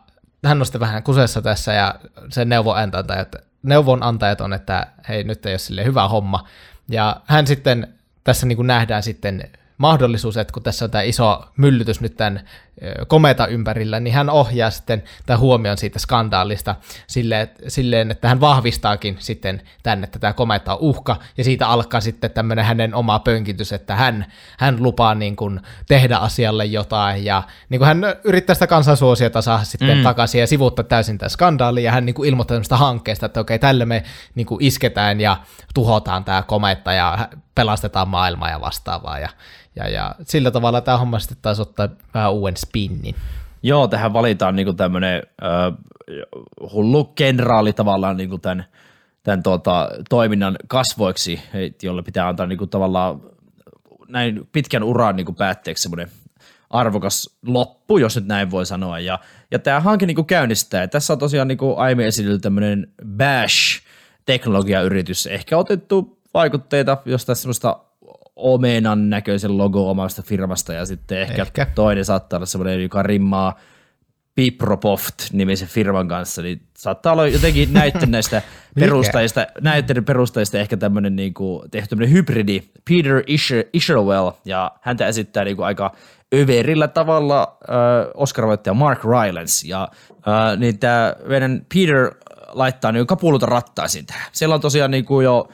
hän on sitten vähän kuseessa tässä ja se neuvonantajat, neuvonantajat on, että hei nyt ei ole sille hyvä homma. Ja hän sitten, tässä niin kuin nähdään sitten mahdollisuus, että kun tässä on tämä iso myllytys nyt tämän kometa ympärillä, niin hän ohjaa sitten tämän huomion siitä skandaalista silleen, silleen, että hän vahvistaakin sitten tänne, että tämä kometa on uhka, ja siitä alkaa sitten tämmöinen hänen oma pönkitys, että hän, hän lupaa niin kuin tehdä asialle jotain, ja niin kuin hän yrittää sitä kansansuosiota saada sitten mm. takaisin ja sivuuttaa täysin tämä skandaali, ja hän niin kuin ilmoittaa tämmöistä hankkeesta, että okei, tälle me niin kuin isketään ja tuhotaan tämä kometta ja pelastetaan maailmaa ja vastaavaa, ja ja, ja sillä tavalla tämä homma sitten taisi ottaa vähän uuden spinnin. Joo, tähän valitaan niinku tämmöinen äh, hullu kenraali tavallaan niinku tämän, tämän tuota, toiminnan kasvoiksi, jolle pitää antaa niinku tavallaan näin pitkän uran niinku päätteeksi semmoinen arvokas loppu, jos nyt näin voi sanoa. Ja, ja tämä hanke niinku käynnistää. Tässä on tosiaan niinku aiemmin esitelty tämmöinen Bash-teknologiayritys, ehkä otettu vaikutteita jostain semmoista omenan näköisen logo omasta firmasta ja sitten ehkä, ehkä. toinen saattaa olla semmoinen, joka rimmaa Pipropoft nimisen firman kanssa, niin saattaa olla jotenkin näiden näistä perustajista, näiden perustajista ehkä tämmöinen niin kuin, tehty tämmöinen hybridi, Peter Isher, Isherwell, ja häntä esittää niin kuin aika överillä tavalla äh, Oscar-voittaja Mark Rylance, ja äh, niin tämä meidän Peter laittaa niin kapuluta rattaisiin tähän. Siellä on tosiaan niin kuin jo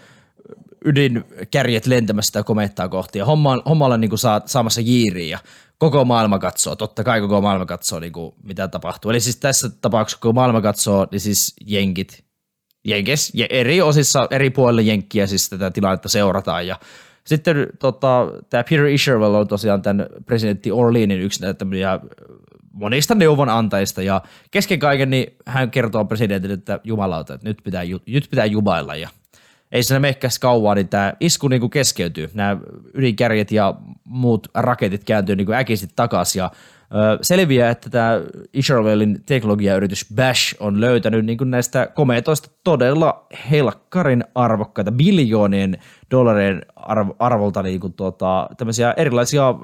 ydinkärjet lentämässä sitä komettaa kohti ja homma, hommalla niin kuin saa, saamassa jiiriä ja koko maailma katsoo, totta kai koko maailma katsoo niin kuin, mitä tapahtuu. Eli siis tässä tapauksessa koko maailma katsoo, niin siis jenkit, jenkes, eri osissa, eri puolilla jenkkiä siis tätä tilannetta seurataan. Ja sitten tota, tämä Peter Isherwell on tosiaan tämän presidentti Orleanin yksi näitä monista neuvonantajista. Ja kesken kaiken niin hän kertoo presidentille, että jumalauta, että nyt pitää, nyt pitää jubailla ja ei se mehkäs kauan, niin tämä isku niin kuin keskeytyy. Nämä ydinkärjet ja muut raketit kääntyy niin äkisti takaisin ja selviää, että tämä Isherwellin teknologiayritys Bash on löytänyt niin kuin näistä kometoista todella helkkarin arvokkaita, biljoonien dollarien arv- arvolta kuin tuota, tämmöisiä erilaisia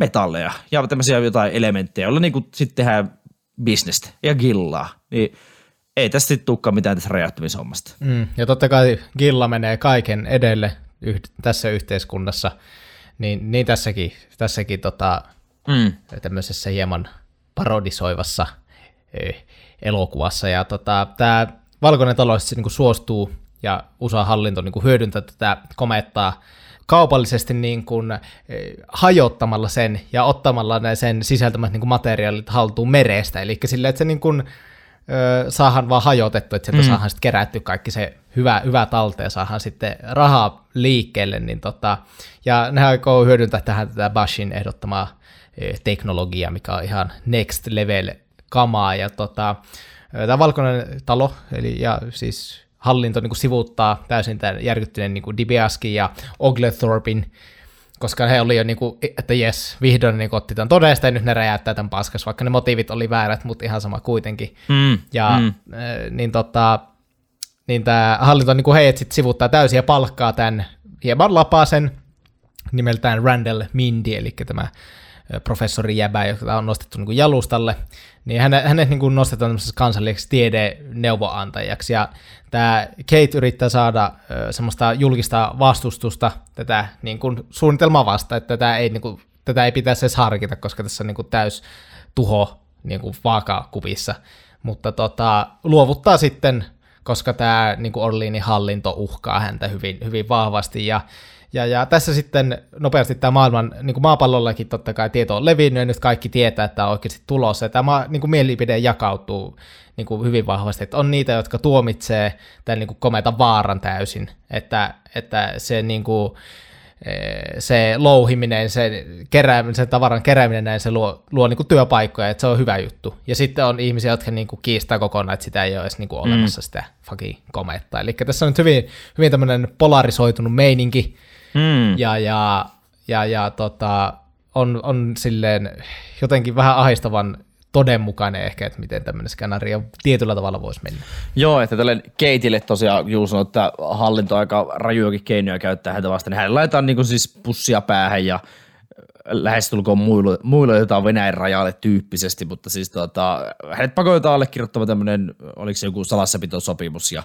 metalleja ja tämmöisiä jotain elementtejä, joilla niin sitten tehdään bisnestä ja gillaa. Niin ei tästä sitten tulekaan mitään tästä räjäyttämishommasta. Mm, ja totta kai Gilla menee kaiken edelle yh- tässä yhteiskunnassa, niin, niin tässäkin, tässäkin tota, mm. tämmöisessä hieman parodisoivassa e, elokuvassa. Ja tota, tämä Valkoinen talo niin suostuu ja USA-hallinto niin hyödyntää tätä komettaa kaupallisesti niin kuin, hajottamalla sen ja ottamalla ne sen sisältämät niin kuin materiaalit haltuun merestä. Eli silleen, että se niin kuin, saahan vaan hajotettu, että sieltä mm. saahan sitten kerätty kaikki se hyvä, hyvä talteen ja saahan sitten rahaa liikkeelle, niin tota, ja ne aikoo hyödyntää tähän tätä Bashin ehdottamaa teknologiaa, mikä on ihan next level kamaa, ja tota, tämä valkoinen talo, eli ja siis hallinto niin kuin sivuuttaa täysin tämän järkyttyneen niin Dibiaskin ja Oglethorpin koska he oli jo niin kuin, että jes, vihdoin niin otti tämän todesta ja nyt ne räjäyttää tämän paskas, vaikka ne motiivit oli väärät, mutta ihan sama kuitenkin. Mm, ja mm. niin tota, niin tämä hallinto niin kuin heidät sitten sivuttaa täysin ja palkkaa tämän hieman lapasen nimeltään Randall Mindy, eli tämä professori Jäbä, joka on nostettu niin kuin jalustalle, niin hänet, hänet niin kuin nostetaan kansalliseksi tiedeneuvoantajaksi, ja tämä Kate yrittää saada semmoista julkista vastustusta tätä niin kuin suunnitelmaa vasta, että tätä ei, niin kuin, tätä ei pitäisi edes harkita, koska tässä on niin kuin täys tuho niin kuin vaakakuvissa, mutta tota, luovuttaa sitten, koska tämä niin Orliinin hallinto uhkaa häntä hyvin, hyvin vahvasti, ja ja, ja tässä sitten nopeasti tämä maailman, niin kuin maapallollakin totta kai tieto on levinnyt ja nyt kaikki tietää, että on oikeasti tulossa. Ja tämä niin kuin mielipide jakautuu niin kuin hyvin vahvasti, että on niitä, jotka tuomitsee tämän niin kuin kometa vaaran täysin, että, että se niin kuin, eh, se louhiminen, se kerääminen, sen tavaran kerääminen näin, se luo, luo niin kuin työpaikkoja, että se on hyvä juttu. Ja sitten on ihmisiä, jotka niin kuin kiistää kokonaan, että sitä ei ole edes niin kuin olemassa mm. sitä fucking kometta. Eli tässä on nyt hyvin, hyvin tämmöinen polarisoitunut meininki, Mm. Ja, ja, ja, ja tota, on, on silleen jotenkin vähän ahistavan todenmukainen ehkä, että miten tämmöinen skenaario tietyllä tavalla voisi mennä. Joo, että tälle Keitille tosiaan Juus sanoi, että hallinto aika rajuakin keinoja käyttää häntä vastaan. Hän laitetaan niin siis pussia päähän ja lähestulkoon muilu, muilutetaan Venäjän rajalle tyyppisesti, mutta siis tota, hänet pakotetaan allekirjoittava tämmöinen, oliko se joku salassapitosopimus ja,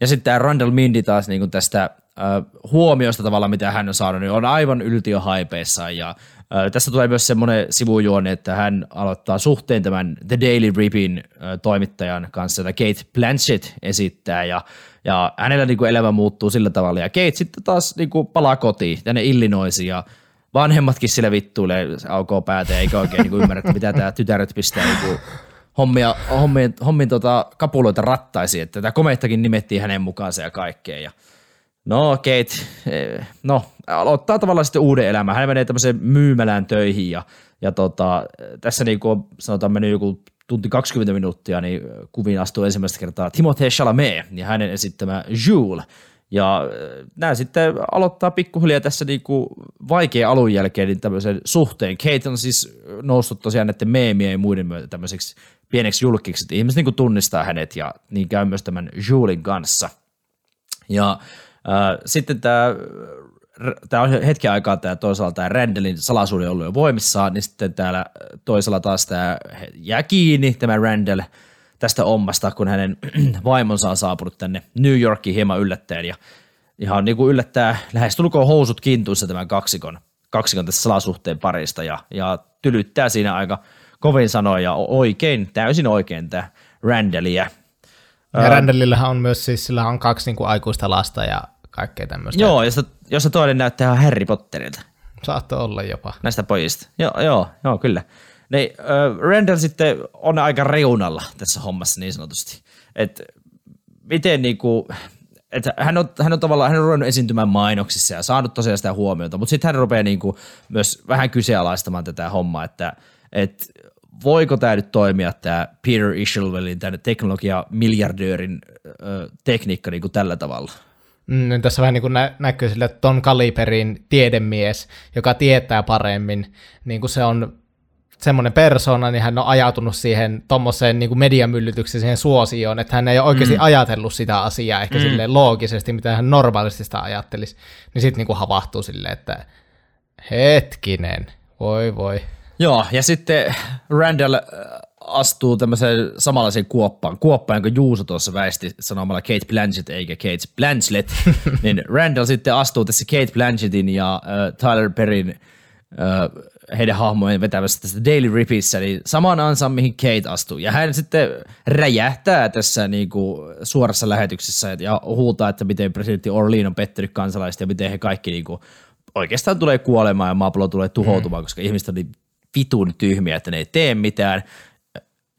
ja sitten tämä Randall Mindy taas niin kuin tästä äh, huomiosta tavallaan, mitä hän on saanut, niin on aivan yltiöhaipeissa ja äh, tässä tulee myös semmoinen sivujuoni, että hän aloittaa suhteen tämän The Daily Ripin äh, toimittajan kanssa, jota Kate Blanchett esittää ja ja hänellä niin kuin elämä muuttuu sillä tavalla. Ja Kate sitten taas niin kuin palaa kotiin tänne Illinoisiin ja vanhemmatkin sille vittuilee, aukoo päätä eikä oikein niin kuin ymmärrä, että mitä tämä tytäret pistää niin kuin hommia, hommin, hommin tota, kapuloita rattaisi, että tämä komeittakin nimettiin hänen mukaansa ja kaikkea. Ja no Kate, eh, no aloittaa tavallaan sitten uuden elämän. Hän menee tämmöiseen myymälään töihin ja, ja tota, tässä niin kuin sanotaan mennyt joku tunti 20 minuuttia, niin kuviin astuu ensimmäistä kertaa Timothée Chalamet ja hänen esittämä Jules. Ja äh, nämä sitten aloittaa pikkuhiljaa tässä niinku vaikea alun jälkeen niin tämmöisen suhteen. Kate on siis noussut tosiaan näiden meemien ja muiden myötä tämmöiseksi pieneksi julkiksi, että ihmiset niinku tunnistaa hänet ja niin käy myös tämän Julin kanssa. Ja äh, sitten tämä tämä on hetken aikaa tämä toisaalta tämä Randallin salaisuuden ollut jo voimissaan, niin sitten täällä toisella taas tämä jää kiinni, tämä Randall, tästä ommasta, kun hänen vaimonsa on saapunut tänne New Yorkiin hieman yllättäen ja ihan niin kuin yllättää lähes tulkoon housut kintuissa tämän kaksikon, kaksikon tässä salasuhteen parista ja, ja tylyttää siinä aika kovin sanoja ja oikein, täysin oikein tämä Randallia. Ja Randallillähän on myös siis, sillä on kaksi niin kuin aikuista lasta ja kaikkea tämmöistä. Joo, josta, josta toinen näyttää ihan Harry Potterilta. Saattoi olla jopa. Näistä pojista. Joo, joo, joo kyllä. Niin, äh, Randall sitten on aika reunalla tässä hommassa niin sanotusti. Et miten niinku, että hän on, hän on tavallaan hän on ruvennut esiintymään mainoksissa ja saanut tosiaan sitä huomiota, mutta sitten hän rupeaa niinku myös vähän kyseenalaistamaan tätä hommaa, että et voiko tämä nyt toimia tämä Peter Ishelvelin, tämä teknologia miljardöörin ö, tekniikka niinku tällä tavalla – Mm, niin tässä vähän niin kuin nä- näkyy sille, ton kaliberin tiedemies, joka tietää paremmin, niin kuin se on semmoinen persona, niin hän on ajautunut siihen tuommoiseen niin mediamyllytykseen, siihen suosioon, että hän ei ole oikeasti mm. ajatellut sitä asiaa ehkä mm. silleen loogisesti, mitä hän normaalisti sitä ajattelisi, niin sitten niin havahtuu silleen, että hetkinen, voi voi. Joo, ja sitten Randall astuu tämmöiseen samanlaiseen kuoppaan, kuoppaan, jonka Juuso tuossa väisti sanomalla Kate Blanchett eikä Kate Blanchett, niin Randall sitten astuu tässä Kate Blanchettin ja äh, Tyler Perryn äh, heidän hahmojen vetämässä tästä Daily Ripissä, niin samaan ansaan, mihin Kate astuu. Ja hän sitten räjähtää tässä niinku suorassa lähetyksessä ja huutaa, että miten presidentti Orlean on pettynyt kansalaiset ja miten he kaikki niinku oikeastaan tulee kuolemaan ja maapallo tulee tuhoutumaan, mm. koska ihmiset on niin vitun tyhmiä, että ne ei tee mitään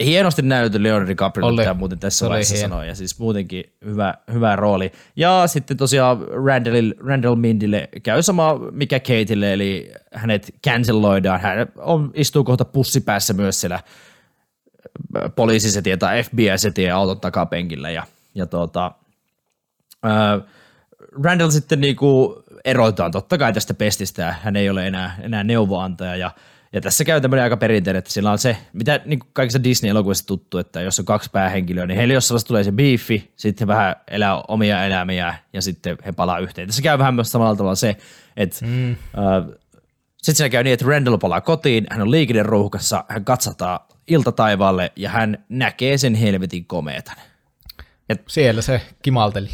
hienosti näytetty Leonardo DiCaprio, oli, mitä muuten tässä vaiheessa sanoi, ja siis muutenkin hyvä, hyvä rooli. Ja sitten tosiaan Randall, Randall Mindille käy sama mikä Kateille, eli hänet canceloidaan. Hän on, istuu kohta pussipäässä myös siellä äh, poliisisetien tai FBI-setien auton takapenkillä, ja, ja tuota, äh, Randall sitten niinku eroitaan totta kai tästä pestistä, hän ei ole enää, enää neuvoantaja, ja ja tässä käy tämmöinen aika perinteinen, että sillä on se, mitä niin kaikissa Disney-elokuvissa tuttu, että jos on kaksi päähenkilöä, niin heillä jossain tulee se biifi, sitten he vähän elää omia elämiä ja sitten he palaa yhteen. Tässä käy vähän myös samalla tavalla se, että mm. äh, sitten siinä käy niin, että Randall palaa kotiin, hän on liikenneruuhkassa, hän katsotaan iltataivaalle ja hän näkee sen helvetin komeetan. Et, Siellä se kimalteli.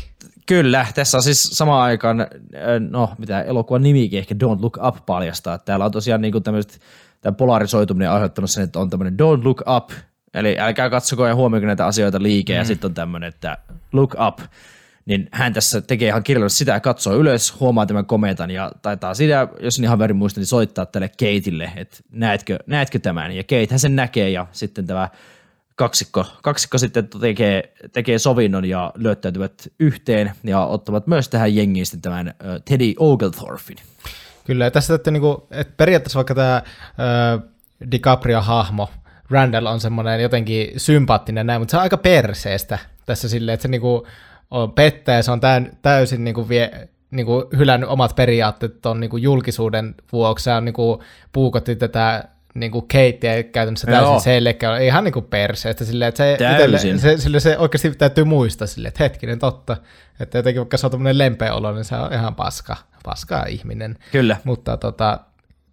Kyllä, tässä on siis samaan aikaan, no mitä elokuvan nimikin ehkä Don't Look Up paljastaa. Täällä on tosiaan niin tämmöiset tämä polarisoituminen aiheuttanut sen, että on tämmöinen don't look up, eli älkää katsoko ja huomioiko näitä asioita liikeen, mm. ja sitten on tämmöinen, että look up, niin hän tässä tekee ihan kirjallisesti sitä, katsoo ylös, huomaa tämän kometan ja taitaa sitä, jos en ihan väärin muista, niin soittaa tälle Keitille, että näetkö, näetkö tämän, ja Kate sen näkee, ja sitten tämä kaksikko, kaksikko sitten tekee, tekee sovinnon ja löytäytyvät yhteen ja ottavat myös tähän jengiin sitten tämän Teddy Oglethorpin. Kyllä, ja tässä että, niinku, että periaatteessa vaikka tämä DiCaprio-hahmo, Randall on semmoinen jotenkin sympaattinen näin, mutta se on aika perseestä tässä silleen, että se niinku on pettää ja se on täysin niinku vie, niinku hylännyt omat periaatteet tuon niinku julkisuuden vuoksi. Se on niinku puukotti tätä niinku Kate käytännössä täysin Joo. selkeä, ihan niinku perseestä silleen, että se, itelle, se, sille se oikeasti täytyy muistaa silleen, että hetkinen totta, että jotenkin vaikka se on tämmöinen lempeä olo, niin se on ihan paska, paskaa ihminen. Kyllä. Mutta tota,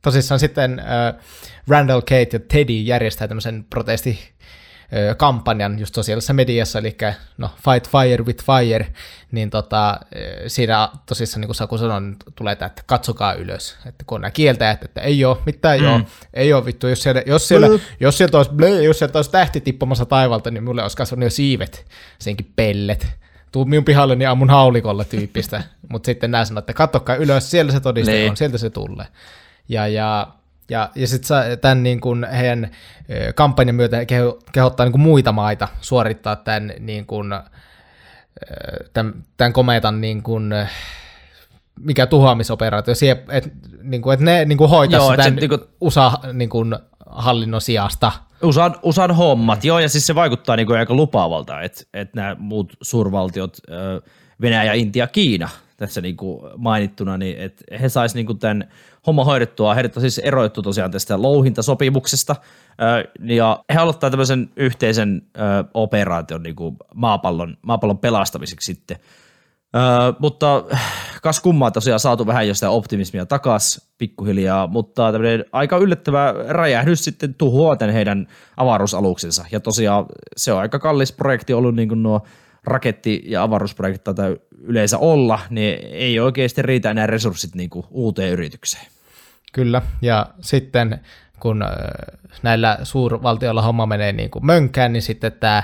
tosissaan sitten äh, Randall Kate ja Teddy järjestää tämmöisen protesti kampanjan just sosiaalisessa mediassa, eli no, Fight Fire with Fire, niin tota, siinä tosissaan, niin kuin Saku sanoi, niin tulee tämä, että katsokaa ylös, että kun nämä kieltäjät, että ei ole mitään, mm. joo, ei ole vittu, jos siellä, jos siellä, jos sieltä olisi, blö, jos sieltä olisi tähti tippumassa taivalta, niin mulle olisi kasvanut jo siivet, senkin pellet, tuu minun pihalle, niin ammun haulikolla tyyppistä, mutta sitten nämä sanoo, että katsokaa ylös, siellä se todiste Niin. on, sieltä se tulee. Ja, ja ja, ja sitten tämän niin kuin heidän kampanjan myötä keho, kehottaa niin kuin muita maita suorittaa tämän, niin kuin, ö, tämän, tämän kometan niin kuin, ö, mikä tuhoamisoperaatio, että niin kuin, että ne niin kuin hoitaisi Joo, että se tämän niinku- USA niin kuin, hallinnon sijasta. USAn, USAn hommat, joo, ja siis se vaikuttaa niin aika lupaavalta, että, että nämä muut suurvaltiot, Venäjä, Intia, Kiina, tässä niin kuin mainittuna, niin että he sais niin kuin tämän homman hoidettua. Heidät on siis eroittu tosiaan tästä louhintasopimuksesta, ja he aloittaa tämmöisen yhteisen operaation niin kuin maapallon, maapallon pelastamiseksi sitten. Mutta kas kummaa tosiaan saatu vähän jo sitä optimismia takas pikkuhiljaa, mutta tämmöinen aika yllättävä räjähdys sitten tuhoaa tämän heidän avaruusaluksensa. Ja tosiaan se on aika kallis projekti ollut niin kuin nuo raketti- ja avaruusprojektit taitaa yleensä olla, niin ei oikeasti riitä enää resurssit niin kuin uuteen yritykseen. Kyllä, ja sitten kun näillä suurvaltioilla homma menee niin kuin mönkään, niin sitten tämä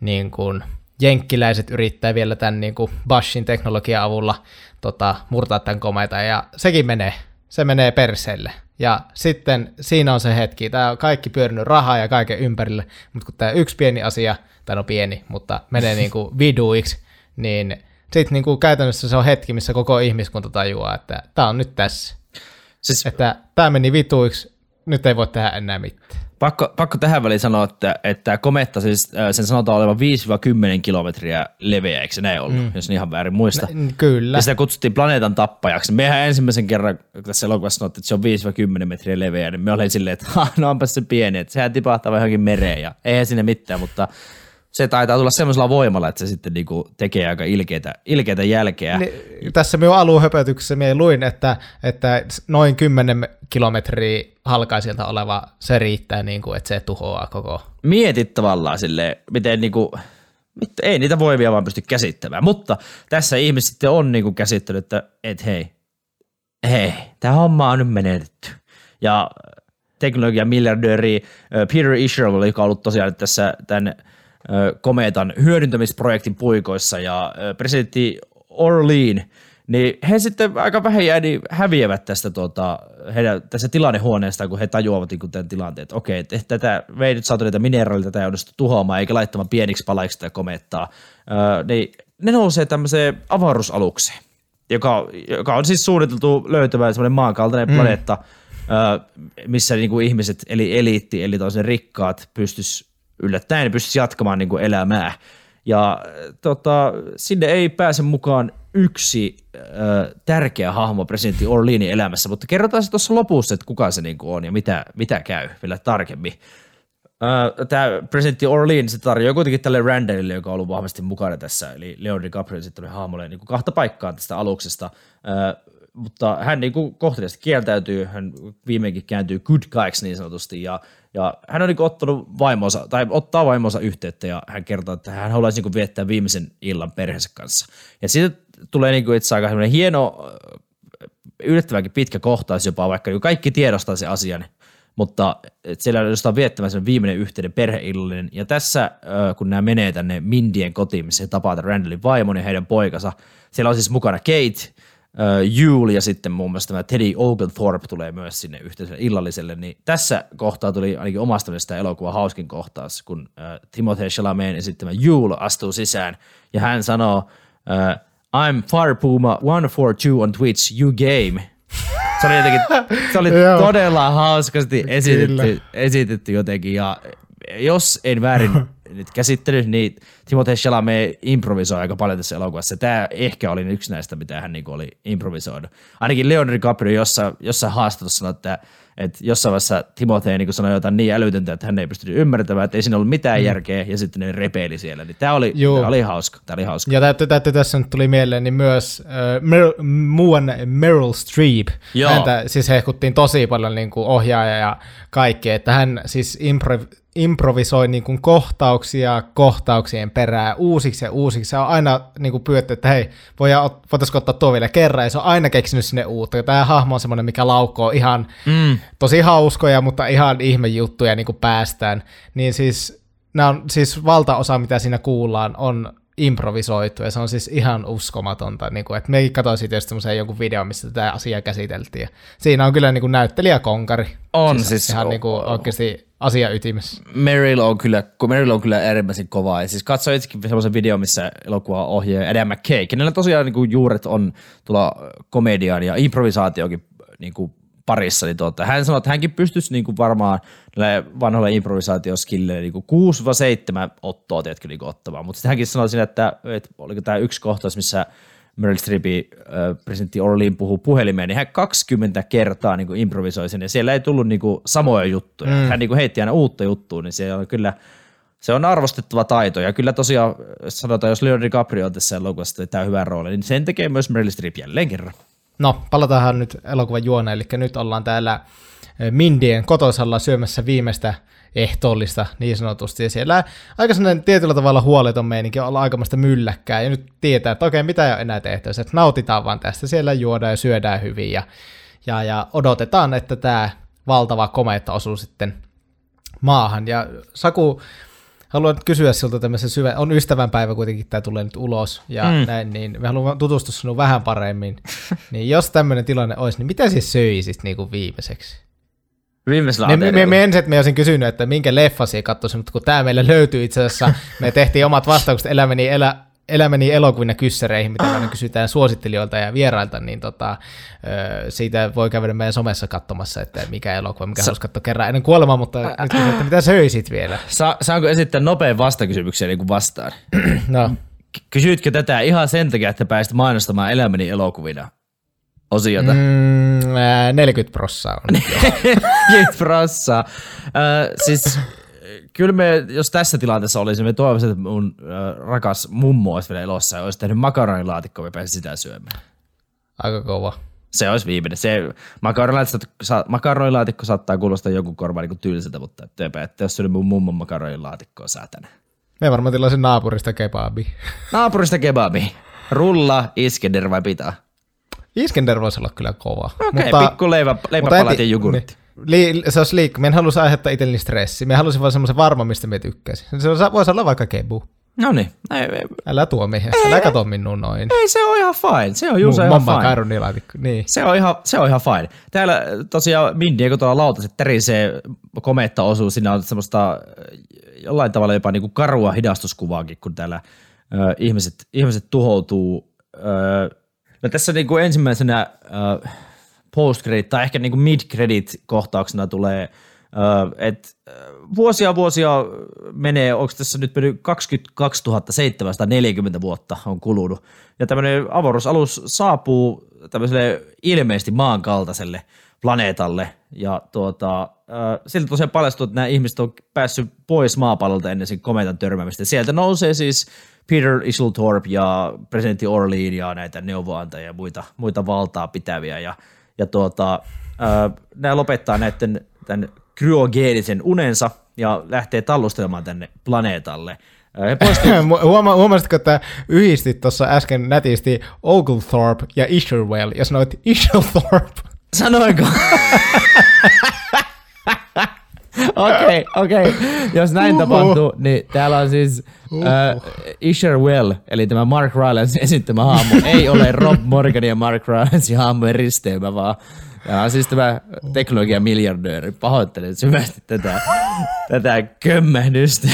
niin kuin jenkkiläiset yrittää vielä tämän niin kuin Bashin teknologian avulla tota, murtaa tämän komeita, ja sekin menee, se menee perseelle. Ja sitten siinä on se hetki, tämä on kaikki pyörinyt rahaa ja kaiken ympärille, mutta kun tämä yksi pieni asia, tai no pieni, mutta menee niin kuin viduiksi, niin sitten niin kuin käytännössä se on hetki, missä koko ihmiskunta tajuaa, että tämä on nyt tässä. Siis että tämä meni vituiksi, nyt ei voi tehdä enää mitään. Pakko, pakko tähän väliin sanoa, että, että kometta, siis äh, sen sanotaan olevan 5-10 kilometriä leveä, eikö se näin ollut, mm. jos en ihan väärin muista. N- Kyllä. Ja sitä kutsuttiin planeetan tappajaksi. Mehän ensimmäisen kerran kun tässä elokuvassa sanottiin, että se on 5-10 metriä leveä, niin me olin silleen, että no onpas se pieni, että sehän tipahtaa vähän johonkin mereen ja eihän sinne mitään, mutta se taitaa tulla semmoisella voimalla, että se sitten niinku tekee aika ilkeitä, ilkeitä jälkeä. Niin, tässä minun aluhöpötyksessä minä luin, että, että noin 10 kilometriä halkaisilta oleva se riittää, niin kuin, että se tuhoaa koko. mietit tavallaan silleen, miten niinku, ei niitä voimia vaan pysty käsittämään, mutta tässä ihmiset sitten on niinku käsittänyt, että et hei, hei, tämä homma on nyt menetetty. Ja teknologian miljardööri Peter Isherwood, joka on ollut tosiaan tässä tämän kometan hyödyntämisprojektin puikoissa ja presidentti Orlean, niin he sitten aika vähän jääni häviävät tästä tota, heidän, tässä tilannehuoneesta, kun he tajuavat niin tämän tilanteen, että okei, että tätä, me ei nyt saatu niitä mineraaleja, tätä ei onnistu tuhoamaan, eikä laittamaan pieniksi palaiksi tätä komettaa, öö, niin ne nousee tämmöiseen avaruusalukseen, joka, joka on siis suunniteltu löytämään semmoinen maankaltainen mm. planeetta, öö, missä niin kuin ihmiset, eli eliitti, eli toisen rikkaat, pystyis yllättäen pystyis jatkamaan niin kuin elämää. Ja tota, sinne ei pääse mukaan yksi äh, tärkeä hahmo presidentti Orleanin elämässä, mutta kerrotaan se tuossa lopussa, että kuka se niinku on ja mitä, mitä käy vielä tarkemmin. Tämä presidentti Orlean se tarjoaa kuitenkin tälle Randallille, joka on ollut vahvasti mukana tässä, eli Leonardo DiCaprio sitten hahmolle niin kuin kahta paikkaa tästä aluksesta, äh, mutta hän niin kohteliaasti kieltäytyy, hän viimeinkin kääntyy good guyksi niin sanotusti, ja, ja hän on niin ottanut vaimonsa, tai ottaa vaimonsa yhteyttä, ja hän kertoo, että hän haluaisi niin viettää viimeisen illan perheensä kanssa. Ja siitä tulee niin kuin itse aika hieno, äh, yllättävänkin pitkä kohtaus jopa, vaikka niin kaikki tiedostaa sen asian, mutta siellä jostain sen viimeinen yhteinen perheillallinen. Ja tässä, äh, kun nämä menee tänne Mindien kotiin, missä he tapaa tämän Randallin vaimon ja heidän poikansa, siellä on siis mukana Kate, Jule ja sitten muun muassa tämä Teddy Oglethorpe tulee myös sinne yhteiselle illalliselle, niin tässä kohtaa tuli ainakin omasta mielestä elokuva hauskin kohtaus, kun äh, Timothée Chalamet esittämä Jule astuu sisään ja hän sanoo, äh, I'm Fire Puma 142 on Twitch, you game. Se oli jotenkin, se oli todella hauskasti Kyllä. esitetty, esitetty jotenkin ja jos en väärin nyt käsittely, niin Timothée Chalamet improvisoi aika paljon tässä elokuvassa. Tämä ehkä oli yksi näistä, mitä hän niin oli improvisoinut. Ainakin Leonardo DiCaprio jossain, jossain haastattelussa sanoi, että että jossain vaiheessa Timothée niin sanoi jotain niin älytöntä, että hän ei pystynyt ymmärtämään, että ei siinä ollut mitään mm. järkeä, ja sitten ne repeili siellä. Niin tämä oli, tämä oli hauska. Tämä oli hauska. Ja täytyy, täytyy tässä nyt tuli mieleen, niin myös äh, Mer- muuan Meryl Streep. Joo. Häntä siis hehkuttiin tosi paljon niin kuin ohjaaja ja kaikkea, että hän siis improv- improvisoi niin kuin kohtauksia kohtauksien perään uusiksi ja uusiksi. Se on aina niin kuin pyydetty, että hei, voitaisiko ottaa tuo vielä kerran, ja se on aina keksinyt sinne uutta. Tämä hahmo on semmoinen, mikä laukoo ihan mm. tosi hauskoja, mutta ihan ihme juttuja niin kuin päästään. Niin siis, nämä on, siis valtaosa, mitä siinä kuullaan, on improvisoitu, ja se on siis ihan uskomatonta. Niin kuin, että me katsoin siitä semmoisen jonkun video, missä tätä asiaa käsiteltiin. Ja siinä on kyllä niin kuin näyttelijä konkari. On siis. siis ihan on, niin kuin oikeasti asia ytimessä. Meryl on kyllä, Meryl on kyllä äärimmäisen kova. Ja siis katsoin itsekin semmoisen video, missä elokuva ohjaaja Adam McKay, kenellä tosiaan niin kuin juuret on tulla komediaan ja improvisaatiokin niin kuin parissa, niin tuota, hän sanoi, että hänkin pystyisi niin kuin varmaan vanhoille improvisaatioskilleille niin 6-7 ottoa tiedätkö, niin ottamaan, mutta sitten hänkin sanoi siinä, että, että oliko tämä yksi kohtaus, missä Meryl Streepin äh, presidentti Orlin puhuu puhelimeen, niin hän 20 kertaa niin kuin improvisoi sen, ja siellä ei tullut niin kuin samoja juttuja. Mm. Hän niin kuin heitti aina uutta juttua, niin se on kyllä se on arvostettava taito, ja kyllä tosiaan sanotaan, jos Leonardo DiCaprio on tässä elokuvassa tämä hyvä rooli, niin sen tekee myös Meryl Streep jälleen kerran. No, palataan nyt elokuvan juoneen, eli nyt ollaan täällä Mindien kotosalla syömässä viimeistä ehtoollista niin sanotusti, ja siellä aika sellainen tietyllä tavalla huoleton meininki olla aikamoista mylläkkää, ja nyt tietää, että okei, mitä ei ole enää tehtävissä, että nautitaan vaan tästä, siellä juodaan ja syödään hyvin, ja, ja, ja odotetaan, että tämä valtava kometta osuu sitten maahan, ja Saku, haluan kysyä siltä tämmöisen syvä, on ystävänpäivä kuitenkin, tämä tulee nyt ulos ja mm. näin, niin me haluan tutustua sinun vähän paremmin. niin jos tämmöinen tilanne olisi, niin mitä siis söisit niin kuin viimeiseksi? Viimeisellä me, me, me ensin, että me olisin kysynyt, että minkä leffa sinä katsoisin, mutta kun tämä meille löytyy itse asiassa, me tehtiin omat vastaukset elämäni, elä, elämäni elokuvina kyssäreihin, mitä me kysytään suosittelijoilta ja vierailta, niin tota, siitä voi käydä meidän somessa katsomassa, että mikä elokuva, mikä Sa- katsoa kerran ennen kuolemaa, mutta nyt kysyn, että mitä söisit vielä? Sa- saanko esittää nopean vastakysymyksen niin kuin vastaan? no. Kysyitkö tätä ihan sen takia, että pääsit mainostamaan elämäni elokuvina? Osiota? Mm, 40 prossaa on. 40 prossaa. Äh, siis kyllä me, jos tässä tilanteessa olisimme, toivoisin, että mun äh, rakas mummo olisi vielä elossa ja olisi tehnyt makaronilaatikkoa ja pääsi sitä syömään. Aika kova. Se olisi viimeinen. Se makaronilaatikko saattaa kuulostaa jonkun korvaan niin tylsältä, mutta ettepä, että jos syönyt mun mummon makaronilaatikkoa saatana. Me varmaan tilasin naapurista kebabi. Naapurista kebabi. Rulla, Iskender vai pitää? Iskender voisi olla kyllä kova. Okei, okay, mutta, pikku leivä, leipäpalat ja jogurtti. Niin, li, se olisi liikku. Me en halusi aiheuttaa itselleni stressi. Me halusin vaan semmoisen varma, mistä me tykkäisin. Se voisi olla vaikka kebu. No niin. Älä tuo mihin. Älä kato minun noin. Ei, se on ihan fine. Se on just ihan fine. Kairunilaatikko, niin. Se on, ihan, se on ihan fine. Täällä tosiaan Mindy, kun tuolla lautaset tärisee kometta osuu, siinä on semmoista jollain tavalla jopa niinku karua hidastuskuvaakin, kun täällä ö, ihmiset, ihmiset tuhoutuu ö, No tässä niin kuin ensimmäisenä äh, post-credit tai ehkä niin kuin mid-credit kohtauksena tulee, äh, että äh, vuosia vuosia menee, onko tässä nyt mennyt 22 740 vuotta on kulunut, ja tämmöinen avaruusalus saapuu tämmöiselle ilmeisesti maan kaltaiselle planeetalle, ja tuota, äh, siltä tosiaan paljastuu, että nämä ihmiset on päässyt pois maapallolta ennen sen kometan törmäämistä. Sieltä nousee siis Peter Isletorp ja presidentti Orlean ja näitä neuvoantajia ja muita, muita valtaa pitäviä. Ja, ja tuota, ää, nämä lopettaa näiden tämän kryogeenisen unensa ja lähtee tallustelemaan tänne planeetalle. Huoma, huomasitko, että yhdistit tuossa äsken nätisti Oglethorpe ja Isherwell ja sanoit Isherthorpe? Sanoinko? Okei, okei. Okay, okay. Jos näin Uhuh. tapahtuu, niin täällä on siis uh, Isher Well, eli tämä Mark Rylance esittämä hahmo, ei ole Rob Morgan ja Mark Rylance hahmojen risteymä, vaan ja on siis tämä teknologian miljardööri. Pahoittelen syvästi tätä, tätä kömmähdystä.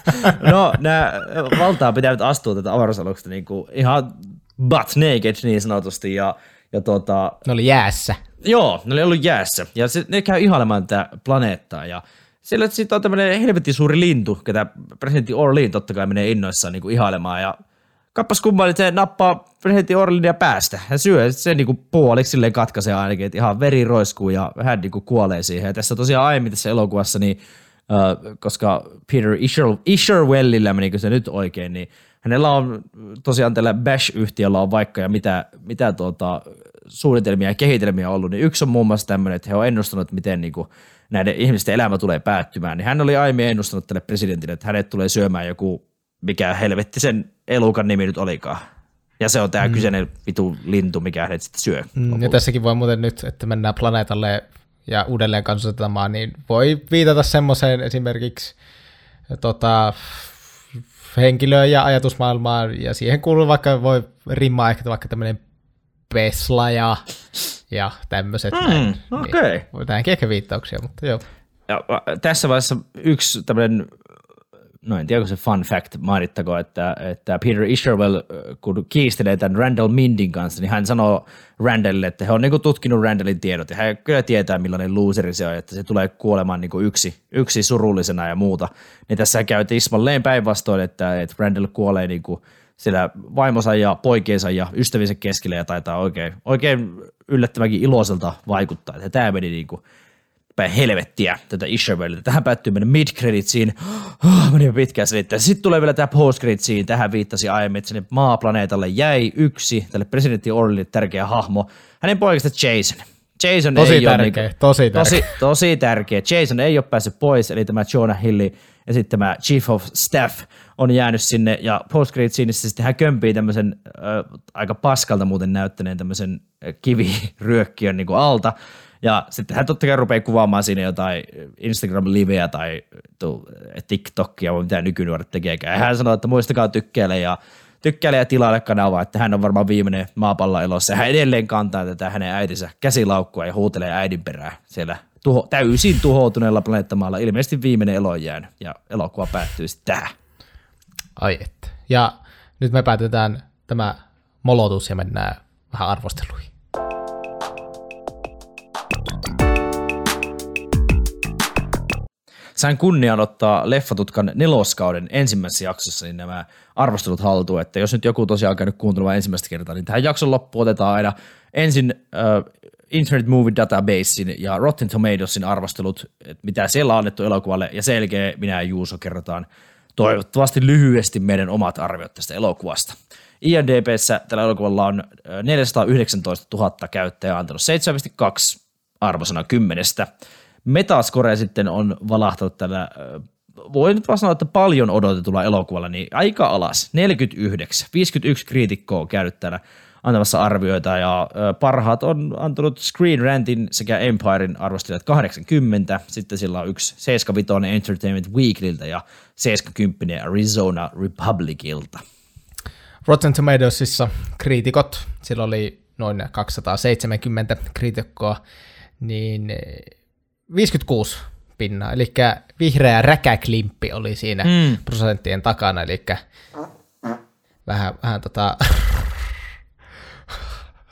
no, nämä valtaa pitävät astua tätä avaruusaluksesta niin kuin ihan butt naked niin sanotusti. Ja, ja tuota, ne oli jäässä. Joo, ne oli ollut jäässä. Ja se, ne käy ihailemaan tätä planeettaa. Ja Siellä sitten on tämmöinen helvetin suuri lintu, ketä presidentti Orlean totta kai menee innoissaan niin kuin ihailemaan ja kappas kumma, että se nappaa presidentti Orleania päästä. Hän syö, se niin kuin puoliksi silleen katkaisee ainakin, että ihan veri roiskuu ja hän niin kuin kuolee siihen. Ja tässä tosiaan aiemmin tässä elokuvassa, niin, äh, koska Peter Isher, Isherwellillä menikö se nyt oikein, niin hänellä on tosiaan tällä Bash-yhtiöllä on vaikka ja mitä, mitä tuota, suunnitelmia ja kehitelmiä ollut, niin yksi on muun muassa tämmöinen, että he on ennustanut, miten niin kuin näiden ihmisten elämä tulee päättymään, niin hän oli aiemmin ennustanut tälle presidentille, että hänet tulee syömään joku, mikä helvetti sen elukan nimi nyt olikaan. Ja se on tämä mm. kyseinen vitu lintu, mikä hänet sitten syö. Mm, ja tässäkin voi muuten nyt, että mennään planeetalle ja uudelleen kansallistamaan, niin voi viitata semmoiseen esimerkiksi tota, henkilöön ja ajatusmaailmaan, ja siihen kuuluu vaikka, voi rimmaa ehkä vaikka tämmöinen Pesla ja, ja tämmöiset mm, näin. Okei. Okay. Niin, tähänkin ehkä viittauksia, mutta joo. Ja tässä vaiheessa yksi tämmöinen no en tiedä, onko se fun fact mainittako, että, että Peter Isherwell, kun kiistelee tämän Randall Mindin kanssa, niin hän sanoo Randallille, että he on niin tutkinut Randallin tiedot ja hän kyllä tietää, millainen loseri se on, että se tulee kuolemaan niin yksi, yksi surullisena ja muuta. Niin tässä käy tismalleen päinvastoin, että, että Randall kuolee niin kuin sillä vaimonsa ja poikiensa ja ystäviensä keskellä ja taitaa oikein, oikein yllättävänkin iloiselta vaikuttaa. Että tämä meni niin kuin päin helvettiä tätä Isherwellilta. Tähän päättyy meidän mid-creditsiin. Oh, meni pitkään selittää. Sitten tulee vielä tämä post-creditsiin. Tähän viittasi aiemmin, että sinne maaplaneetalle jäi yksi tälle presidentti Orlille tärkeä hahmo. Hänen poikasta Jason. Jason tosi ei tärkeä, ole, niin, tosi tärkeä. Tosi, tosi tärkeä. Jason ei ole päässyt pois, eli tämä Jonah Hilli ja sitten tämä Chief of Staff on jäänyt sinne, ja post scenissä sitten hän kömpii tämmöisen äh, aika paskalta muuten näyttäneen tämmöisen kiviryökkiön niin kuin alta, ja sitten hän totta kai rupeaa kuvaamaan siinä jotain Instagram-liveä tai TikTokia, mitä nykynuoret tekeekään. Hän sanoo, että muistakaa tykkäile ja tykkäile ja tilaile kanavaa, että hän on varmaan viimeinen maapallon elossa. Hän edelleen kantaa tätä hänen äitinsä käsilaukkua ja huutelee äidin perään siellä tuho, täysin tuhoutuneella planeettamaalla. Ilmeisesti viimeinen elo jäänyt ja elokuva päättyy sitten tähän. Ai että. Ja nyt me päätetään tämä molotus ja mennään vähän arvosteluihin. sain kunnian ottaa Leffatutkan neloskauden ensimmäisessä jaksossa niin nämä arvostelut haltuun, että jos nyt joku tosiaan käynyt kuuntelemaan ensimmäistä kertaa, niin tähän jakson loppuun otetaan aina ensin uh, Internet Movie Databasein ja Rotten Tomatoesin arvostelut, että mitä siellä on annettu elokuvalle, ja sen jälkeen minä ja Juuso kerrotaan toivottavasti lyhyesti meidän omat arviot tästä elokuvasta. IMDBssä tällä elokuvalla on 419 000 käyttäjää antanut 7,2 arvosana kymmenestä. Metascore sitten on valahtanut tällä, voi nyt vaan sanoa, että paljon odotetulla elokuvalla, niin aika alas, 49, 51 kriitikkoa on käynyt täällä antamassa arvioita ja parhaat on antanut Screen Rantin sekä Empirein arvostelijat 80, sitten sillä on yksi 75 Entertainment Weeklyltä ja 70 Arizona Republicilta. Rotten Tomatoesissa kriitikot, sillä oli noin 270 kriitikkoa, niin 56 pinnaa, eli vihreä räkäklimppi oli siinä mm. prosenttien takana, eli vähän, vähän tota,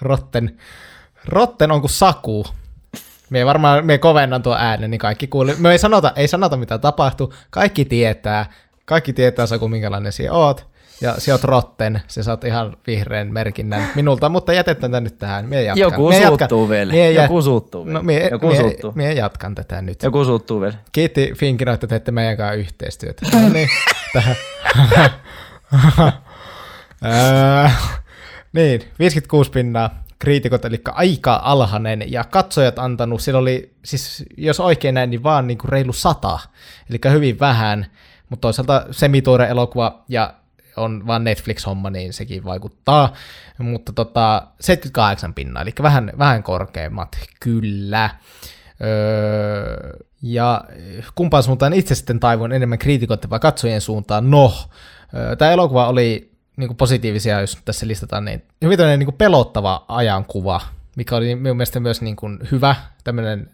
rotten, rotten on kuin saku. Me varmaan, me kovennan tuo äänen, niin kaikki kuuli. Me ei sanota, ei sanota mitä tapahtuu, kaikki tietää, kaikki tietää Saku, minkälainen sinä oot ja sä oot rotten, sä saat ihan vihreän merkinnän minulta, mutta jätetään tätä nyt tähän. Mie jatkan. Joku mie suuttuu vielä. Mie Joku jat... suuttuu vielä. No, mie, Joku mie, suuttuu. Mie jatkan tätä nyt. Joku suuttuu vielä. Kiitti Finkino, että teette meidän kanssa yhteistyötä. No niin, tähän. niin, 56 pinnaa kriitikot, eli aika alhainen, ja katsojat antanut, sillä oli, siis jos oikein näin, niin vaan niin kuin reilu sata, eli hyvin vähän, mutta toisaalta semituore elokuva, ja on vaan Netflix-homma, niin sekin vaikuttaa. Mutta tota, 78 pinnaa, eli vähän, vähän korkeammat, kyllä. Öö, ja kumpaan suuntaan itse sitten taivuin enemmän kriitikoiden vai katsojien suuntaan? No, öö, tämä elokuva oli niin kuin positiivisia, jos tässä listataan, niin hyvin niin kuin pelottava ajankuva, mikä oli minun mielestä myös niin kuin hyvä, tämmöinen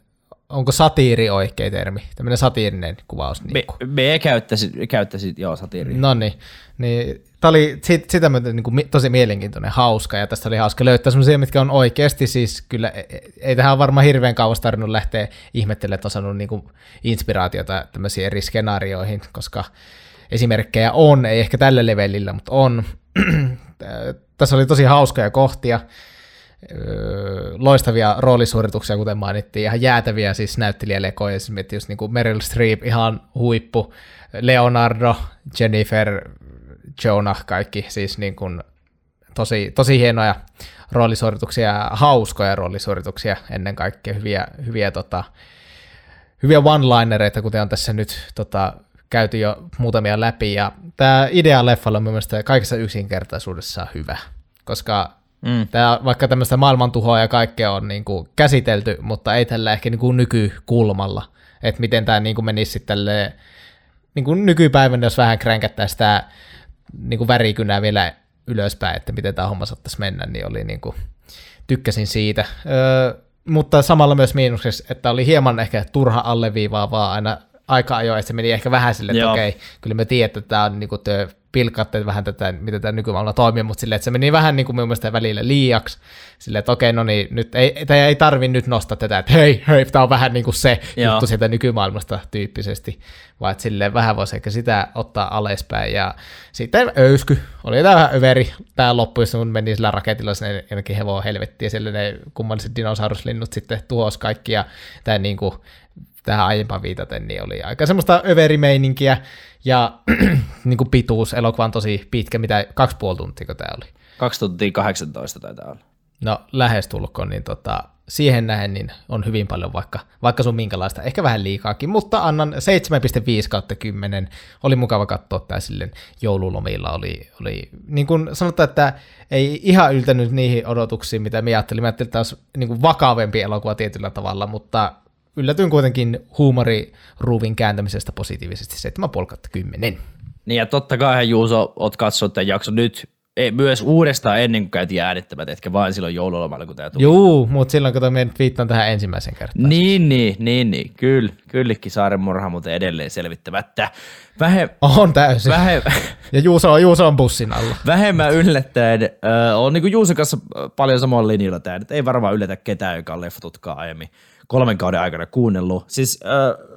onko satiiri oikea termi, tämmöinen satiirinen kuvaus. Me, Niin kuin. me käyttäisit, käyttäisit joo, satiiria. No niin, niin tämä oli sit, sitä myöten niin kuin, tosi mielenkiintoinen, hauska, ja tästä oli hauska löytää semmoisia, mitkä on oikeasti siis kyllä, ei, ei tähän varmaan hirveän kauas tarvinnut lähteä ihmettelemään, että on saanut niin kuin, inspiraatiota tämmöisiin eri skenaarioihin, koska esimerkkejä on, ei ehkä tällä levelillä, mutta on. Tässä oli tosi hauskoja kohtia, öö, loistavia roolisuorituksia, kuten mainittiin, ihan jäätäviä siis näyttelijälekoja, esimerkiksi just niin kuin Meryl Streep, ihan huippu, Leonardo, Jennifer, Jonah, kaikki siis niin kuin tosi, tosi hienoja roolisuorituksia ja hauskoja roolisuorituksia ennen kaikkea, hyviä, hyviä, tota, hyviä one-linereita, kuten on tässä nyt tota, käyty jo muutamia läpi, ja tämä idea leffalla on mielestäni kaikessa yksinkertaisuudessaan hyvä, koska Mm. Tämä, vaikka tämmöistä maailmantuhoa ja kaikkea on niin kuin käsitelty, mutta ei tällä ehkä niin kuin nykykulmalla, että miten tämä niin kuin menisi sitten tälleen, niin kuin nykypäivänä, jos vähän kränkättäisiin sitä niin kuin värikynää vielä ylöspäin, että miten tämä homma saattaisi mennä, niin oli niin kuin, tykkäsin siitä. Öö, mutta samalla myös miinuksessa, että oli hieman ehkä turha alleviivaavaa aina aika ajoin, että se meni ehkä vähän sille, että okei, kyllä me tiedät, että tämä on niin kuin te pilkkaatte vähän tätä, miten tämä nykymaailma toimii, mutta silleen, että se meni vähän niin kuin mun mielestä välillä liiaksi, silleen, että okei, no niin, nyt ei, tai ei tarvi nyt nostaa tätä, että hei, hei, tämä on vähän niin kuin se Joo. juttu sieltä nykymaailmasta tyyppisesti, vaan että silleen vähän voisi ehkä sitä ottaa alaspäin, ja sitten öysky, oli tämä vähän överi, tämä loppu, jos mun meni sillä raketilla sinne jonnekin hevoon helvettiin, ja siellä ne kummalliset dinosauruslinnut sitten tuhos kaikki, ja tämä niin kuin, tähän aiempaan viitaten, niin oli aika semmoista överimeininkiä, ja niin kuin pituus, elokuva on tosi pitkä, mitä kaksi puoli tuntia tämä oli. 2 tuntia 18 taitaa olla. No lähestulkoon, niin tota, siihen nähen niin on hyvin paljon vaikka, vaikka sun minkälaista, ehkä vähän liikaakin, mutta annan 7,5 kautta 10. Oli mukava katsoa tämä silleen joululomilla. Oli, oli niin kuin sanotaan, että ei ihan yltänyt niihin odotuksiin, mitä me ajattelin. Mä ajattelin, että tämä olisi niin kuin vakavempi elokuva tietyllä tavalla, mutta yllätyin kuitenkin huumoriruuvin kääntämisestä positiivisesti 7,5 kautta 10. Niin ja totta kai Juuso, oot katsonut tämän jakson nyt ei, myös uudestaan ennen kuin käytiin äänittämät, etkä vain silloin joululomalla, kun tämä tuli. Juu, mutta silloin kun nyt viittaan tähän ensimmäisen kertaan. Niin, niin, niin, niin. Kyllä, kyllikki saaren murha, mutta edelleen selvittämättä. Vähe, On täysin. vähe, Ja Juuso, on- Juuso on bussin alla. vähemmän yllättäen, äh, on niin Juuson kanssa paljon samalla linjalla tämä, ei varmaan yllätä ketään, joka on leffatutkaa aiemmin kolmen kauden aikana kuunnellut. Siis äh,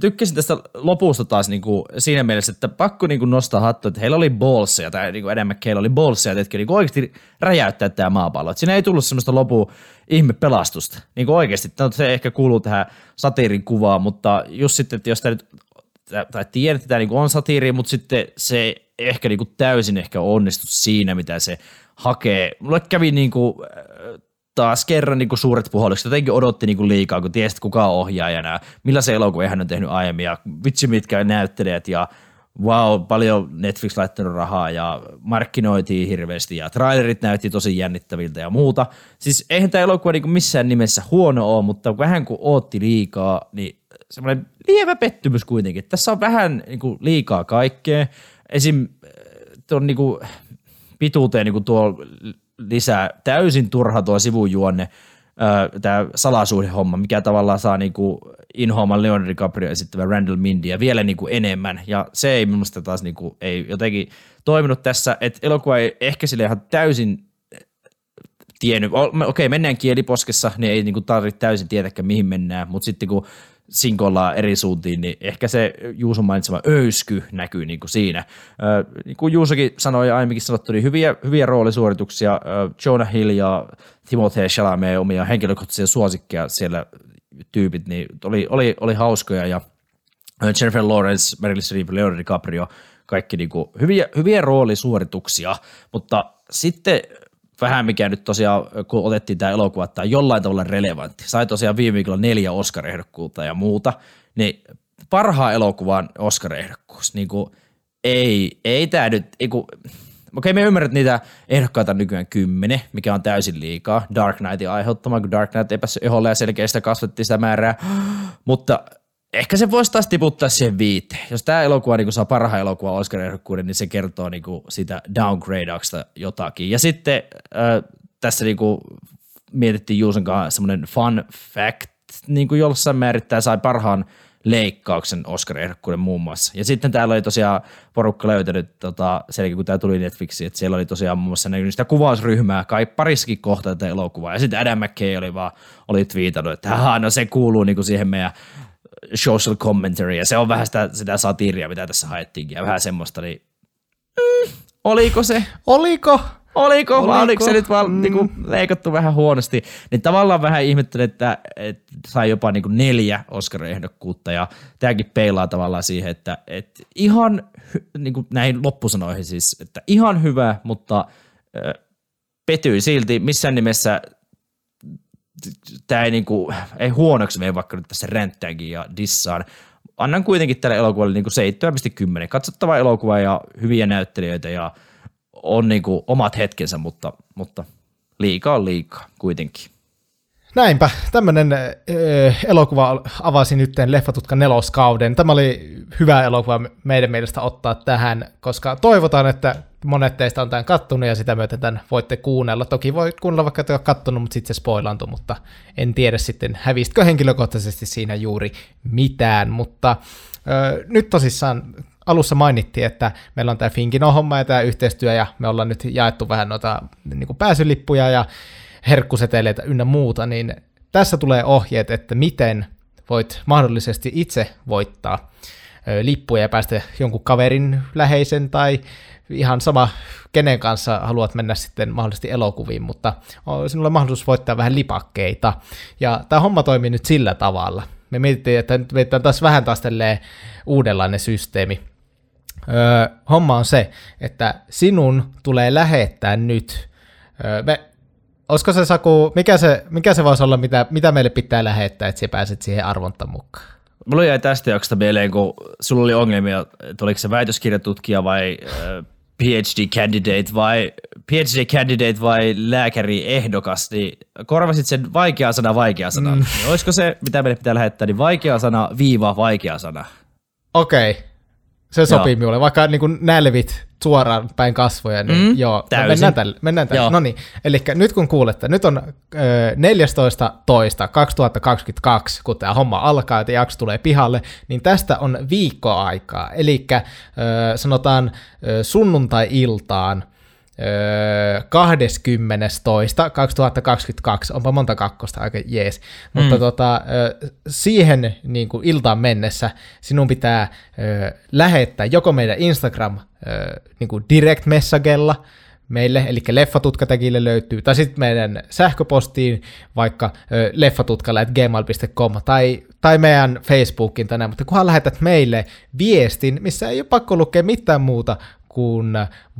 tykkäsin tästä lopusta taas niin kuin siinä mielessä, että pakko niin kuin nostaa hattu, että heillä oli bolseja, tai niin kuin Adam McKaylla oli bolseja, jotka niin kuin oikeasti räjäyttää tämä maapallo. Et siinä ei tullut semmoista lopu ihme pelastusta. Niin kuin oikeasti, no, se ehkä kuuluu tähän satiirin kuvaan, mutta just sitten, että jos tämä nyt tai tiedän, että tämä niinku on satiiri, mutta sitten se ehkä niinku täysin ehkä onnistu siinä, mitä se hakee. Mulle kävi niinku, äh, taas kerran niinku suuret puhallukset. Jotenkin odotti niinku liikaa, kun tiesi, että kuka on ohjaajana, ja millaisen elokuvan hän on tehnyt aiemmin, ja vitsi mitkä näyttelijät, ja wow, paljon Netflix laittanut rahaa, ja markkinoitiin hirveästi, ja trailerit näytti tosi jännittäviltä ja muuta. Siis eihän tämä elokuva niinku missään nimessä huono ole, mutta vähän kun ootti liikaa, niin semmoinen lievä pettymys kuitenkin. Tässä on vähän niin kuin, liikaa kaikkea. Esim. äh, tuon niin kuin, pituuteen niin kuin, tuo lisää täysin turha tuo sivujuonne, tämä salasuhdehomma, mikä tavallaan saa niin kuin, inhoaman Leonardo DiCaprio esittävä Randall Mindia vielä niin kuin, enemmän. Ja se ei minusta taas niin kuin, ei jotenkin toiminut tässä, että elokuva ei ehkä sille ihan täysin tiennyt, okei mennään kieliposkessa, niin ei niinku tarvitse täysin tietäkään mihin mennään, mutta sitten kun sinkoillaan eri suuntiin, niin ehkä se Juuson mainitsema öysky näkyy niinku siinä. Ö, niin kuin Juusokin sanoi ja aiemminkin sanottu, niin hyviä, hyviä roolisuorituksia. Jonah Hill ja Timothée Chalamet omia henkilökohtaisia suosikkeja siellä tyypit, niin oli, oli, oli hauskoja ja Jennifer Lawrence, Meryl Streep, Leonardo DiCaprio, kaikki niinku hyviä, hyviä roolisuorituksia, mutta sitten vähän mikä nyt tosiaan, kun otettiin tämä elokuva, että tämä on jollain tavalla relevantti. Sai tosiaan viime viikolla neljä Oscar-ehdokkuutta ja muuta, niin parhaan elokuvan Oscar-ehdokkuus, niin kuin, ei, ei tämä nyt, ei kun, okei me ymmärrät, niitä ehdokkaita nykyään kymmenen, mikä on täysin liikaa Dark Knightin aiheuttama, kun Dark Knight ei päässyt eholle ja selkeästi kasvattiin sitä määrää, mutta ehkä se voisi taas tiputtaa siihen viiteen. Jos tämä elokuva niin saa parhaan elokuvan Oscar-ehdokkuuden, niin se kertoo niin kuin sitä downgradeauksesta jotakin. Ja sitten äh, tässä niin kuin mietittiin Juuson kanssa semmoinen fun fact, niin kuin jossain määrin tämä sai parhaan leikkauksen Oscar-ehdokkuuden muun muassa. Ja sitten täällä oli tosiaan porukka löytänyt, tota, sen kun tämä tuli Netflixiin, että siellä oli tosiaan muun muassa näkynyt sitä kuvausryhmää, kai parissakin kohtaa tätä elokuvaa. Ja sitten Adam McKay oli vaan, oli twiitannut, että no se kuuluu niin kuin siihen meidän social commentary, ja se on vähän sitä, sitä satiiria, mitä tässä haettiinkin, ja vähän semmoista, niin mm, oliko se? Oliko? Oliko, oliko? vai oliko se nyt vaan mm. niinku, leikattu vähän huonosti, niin tavallaan vähän ihmettelen, että, että sai jopa niinku neljä Oscar-ehdokkuutta ja tämäkin peilaa tavallaan siihen, että, että ihan niinku näihin loppusanoihin siis, että ihan hyvä, mutta äh, petyi silti missään nimessä tämä ei, niinku, ei huonoksi mene vaikka nyt tässä ränttäänkin ja dissaan. Annan kuitenkin tälle elokuvalle niinku 7,10. Katsottava elokuva ja hyviä näyttelijöitä ja on niinku omat hetkensä, mutta, mutta liikaa on liikaa kuitenkin. Näinpä, tämmöinen elokuva avasi nyt Leffatutkan neloskauden. Tämä oli hyvä elokuva meidän mielestä ottaa tähän, koska toivotaan, että monet teistä on tämän kattonut ja sitä myöten tämän voitte kuunnella. Toki voi kuunnella vaikka että ole kattonut, mutta sitten se spoilantu, mutta en tiedä sitten hävistkö henkilökohtaisesti siinä juuri mitään, mutta äh, nyt tosissaan alussa mainittiin, että meillä on tämä Finkino homma ja tämä yhteistyö, ja me ollaan nyt jaettu vähän noita niin kuin pääsylippuja ja herkkuseteleitä ynnä muuta, niin tässä tulee ohjeet, että miten voit mahdollisesti itse voittaa lippuja ja päästä jonkun kaverin läheisen tai ihan sama, kenen kanssa haluat mennä sitten mahdollisesti elokuviin, mutta sinulla on mahdollisuus voittaa vähän lipakkeita. Ja tämä homma toimii nyt sillä tavalla. Me mietittiin, että nyt veitään taas vähän taas uudenlainen systeemi. Öö, homma on se, että sinun tulee lähettää nyt, öö, me, olisiko se Saku, mikä se, mikä se voisi olla, mitä, mitä meille pitää lähettää, että sä pääset siihen arvonta mukaan? Mulla jäi tästä jaksosta mieleen, kun sulla oli ongelmia, että oliko se väitöskirjatutkija vai äh, PhD candidate vai PhD candidate vai lääkäri ehdokas, niin korvasit sen vaikea sana vaikea sana. Mm. Niin olisiko se, mitä meille pitää lähettää, niin vaikea sana viiva vaikea sana? Okei, okay. Se sopii joo. minulle, vaikka niin kuin nälvit suoraan päin kasvoja, niin mm, joo, no mennään tälle. Mennään tälle. No niin, eli nyt kun kuulette, nyt on ö, 14. toista 2022, kun tämä homma alkaa ja jakso tulee pihalle, niin tästä on viikko aikaa. Eli sanotaan ö, sunnuntai-iltaan 20. 2022, onpa monta kakkosta, aika jees. Mm. Mutta tota, siihen niin kuin iltaan mennessä sinun pitää lähettää joko meidän Instagram niin kuin direct messagella meille, eli leffatutkatäkille löytyy, tai sitten meidän sähköpostiin vaikka leffatutkalla.gmail.com tai, tai meidän Facebookin tänään, mutta kunhan lähetät meille viestin, missä ei ole pakko lukea mitään muuta kuin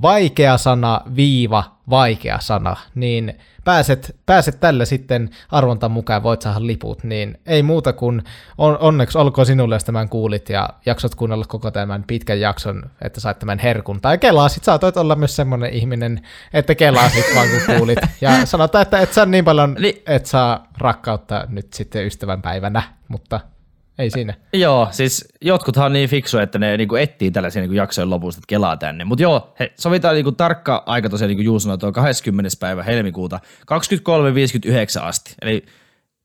vaikea sana viiva vaikea sana, niin pääset, pääset tällä sitten arvontan mukaan voit saada liput, niin ei muuta kuin on, onneksi olkoon sinulle, jos tämän kuulit ja jaksot kuunnella koko tämän pitkän jakson, että sait tämän herkun. Tai kelaasit, saatoit olla myös semmoinen ihminen, että kelaasit vaan kun kuulit. Ja sanotaan, että et saa niin paljon, niin. et saa rakkautta nyt sitten ystävänpäivänä, mutta ei siinä. Joo, siis jotkuthan on niin fiksuja, että ne niinku etsii tällaisia niinku jaksojen lopusta, että kelaa tänne. Mutta joo, he, sovitaan niinku tarkka aika tosiaan, niin kuin Juus sanoi, tuo 20. päivä helmikuuta 23.59 asti. Eli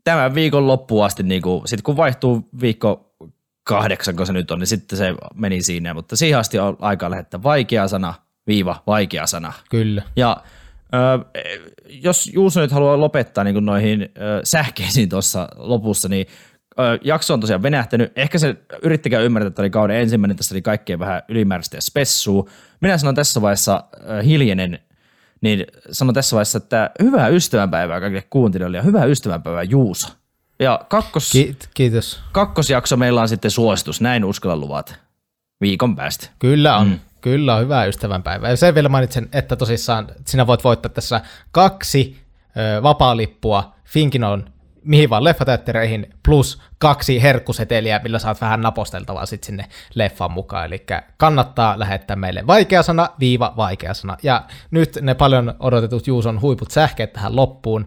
tämän viikon loppuun asti, niinku, sitten kun vaihtuu viikko kahdeksan, kun se nyt on, niin sitten se meni siinä. Mutta siihen asti on aikaa lähettää vaikea sana, viiva, vaikea sana. Kyllä. Ja ö, jos Juuso nyt haluaa lopettaa niin noihin ö, sähkeisiin tuossa lopussa, niin jakso on tosiaan venähtänyt. Ehkä se yrittäkää ymmärtää, että oli kauden ensimmäinen, tässä oli kaikkea vähän ylimääräistä ja spessua. Minä sanon tässä vaiheessa äh, hiljenen, niin sanon tässä vaiheessa, että hyvää ystävänpäivää kaikille kuuntelijoille ja hyvää ystävänpäivää Juuso. Ja kakkos, Kiitos. kakkosjakso meillä on sitten suositus, näin uskalla luvat viikon päästä. Kyllä on. Mm. Kyllä on hyvää ystävänpäivää. Ja sen vielä mainitsen, että tosissaan sinä voit voittaa tässä kaksi ö, vapaa-lippua Finkinon mihin vaan leffateattereihin, plus kaksi herkkuseteliä, millä saat vähän naposteltavaa sitten sinne leffan mukaan. Eli kannattaa lähettää meille vaikea sana, viiva vaikea sana. Ja nyt ne paljon odotetut Juuson huiput sähkeet tähän loppuun.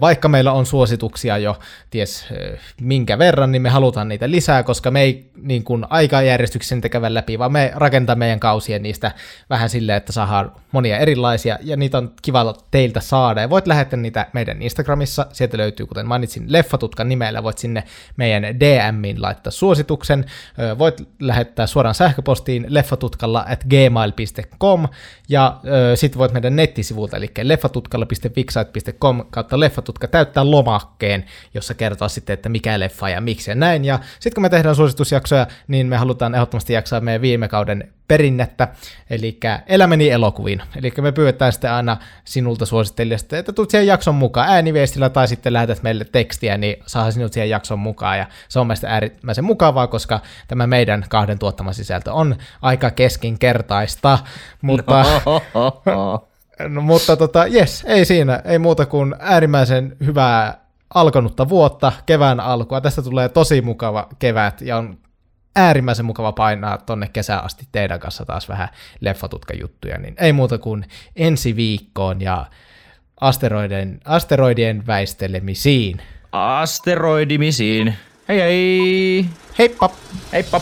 Vaikka meillä on suosituksia jo ties minkä verran, niin me halutaan niitä lisää, koska me ei niin kuin aikajärjestyksen tekevän läpi, vaan me rakentaa meidän kausien niistä vähän silleen, että saadaan monia erilaisia, ja niitä on kiva teiltä saada. Ja voit lähettää niitä meidän Instagramissa, sieltä löytyy, kuten mainitsin Leffatutkan nimellä, voit sinne meidän DMin laittaa suosituksen, voit lähettää suoraan sähköpostiin leffatutkalla at gmail.com, ja sitten voit meidän nettisivulta, eli leffatutkalla.fixite.com kautta leffatutka täyttää lomakkeen, jossa kertoo sitten, että mikä leffa ja miksi ja näin, ja sitten kun me tehdään suositusjaksoja, niin me halutaan ehdottomasti jaksaa meidän viime kauden perinnettä, eli elämäni elokuviin. Eli me pyydetään sitten aina sinulta suosittelijasta, että tulet siihen jakson mukaan ääniviestillä tai sitten lähetät meille tekstiä, niin saa sinut siihen jakson mukaan. Ja se on mielestäni äärimmäisen mukavaa, koska tämä meidän kahden tuottama sisältö on aika keskinkertaista, mutta... No. no, mutta tota, yes, ei siinä, ei muuta kuin äärimmäisen hyvää alkanutta vuotta, kevään alkua. Tästä tulee tosi mukava kevät ja on äärimmäisen mukava painaa tonne kesään asti teidän kanssa taas vähän leffatutkajuttuja, niin ei muuta kuin ensi viikkoon ja asteroidien, asteroidien väistelemisiin. Asteroidimisiin. Hei hei! Heippa! Heippa!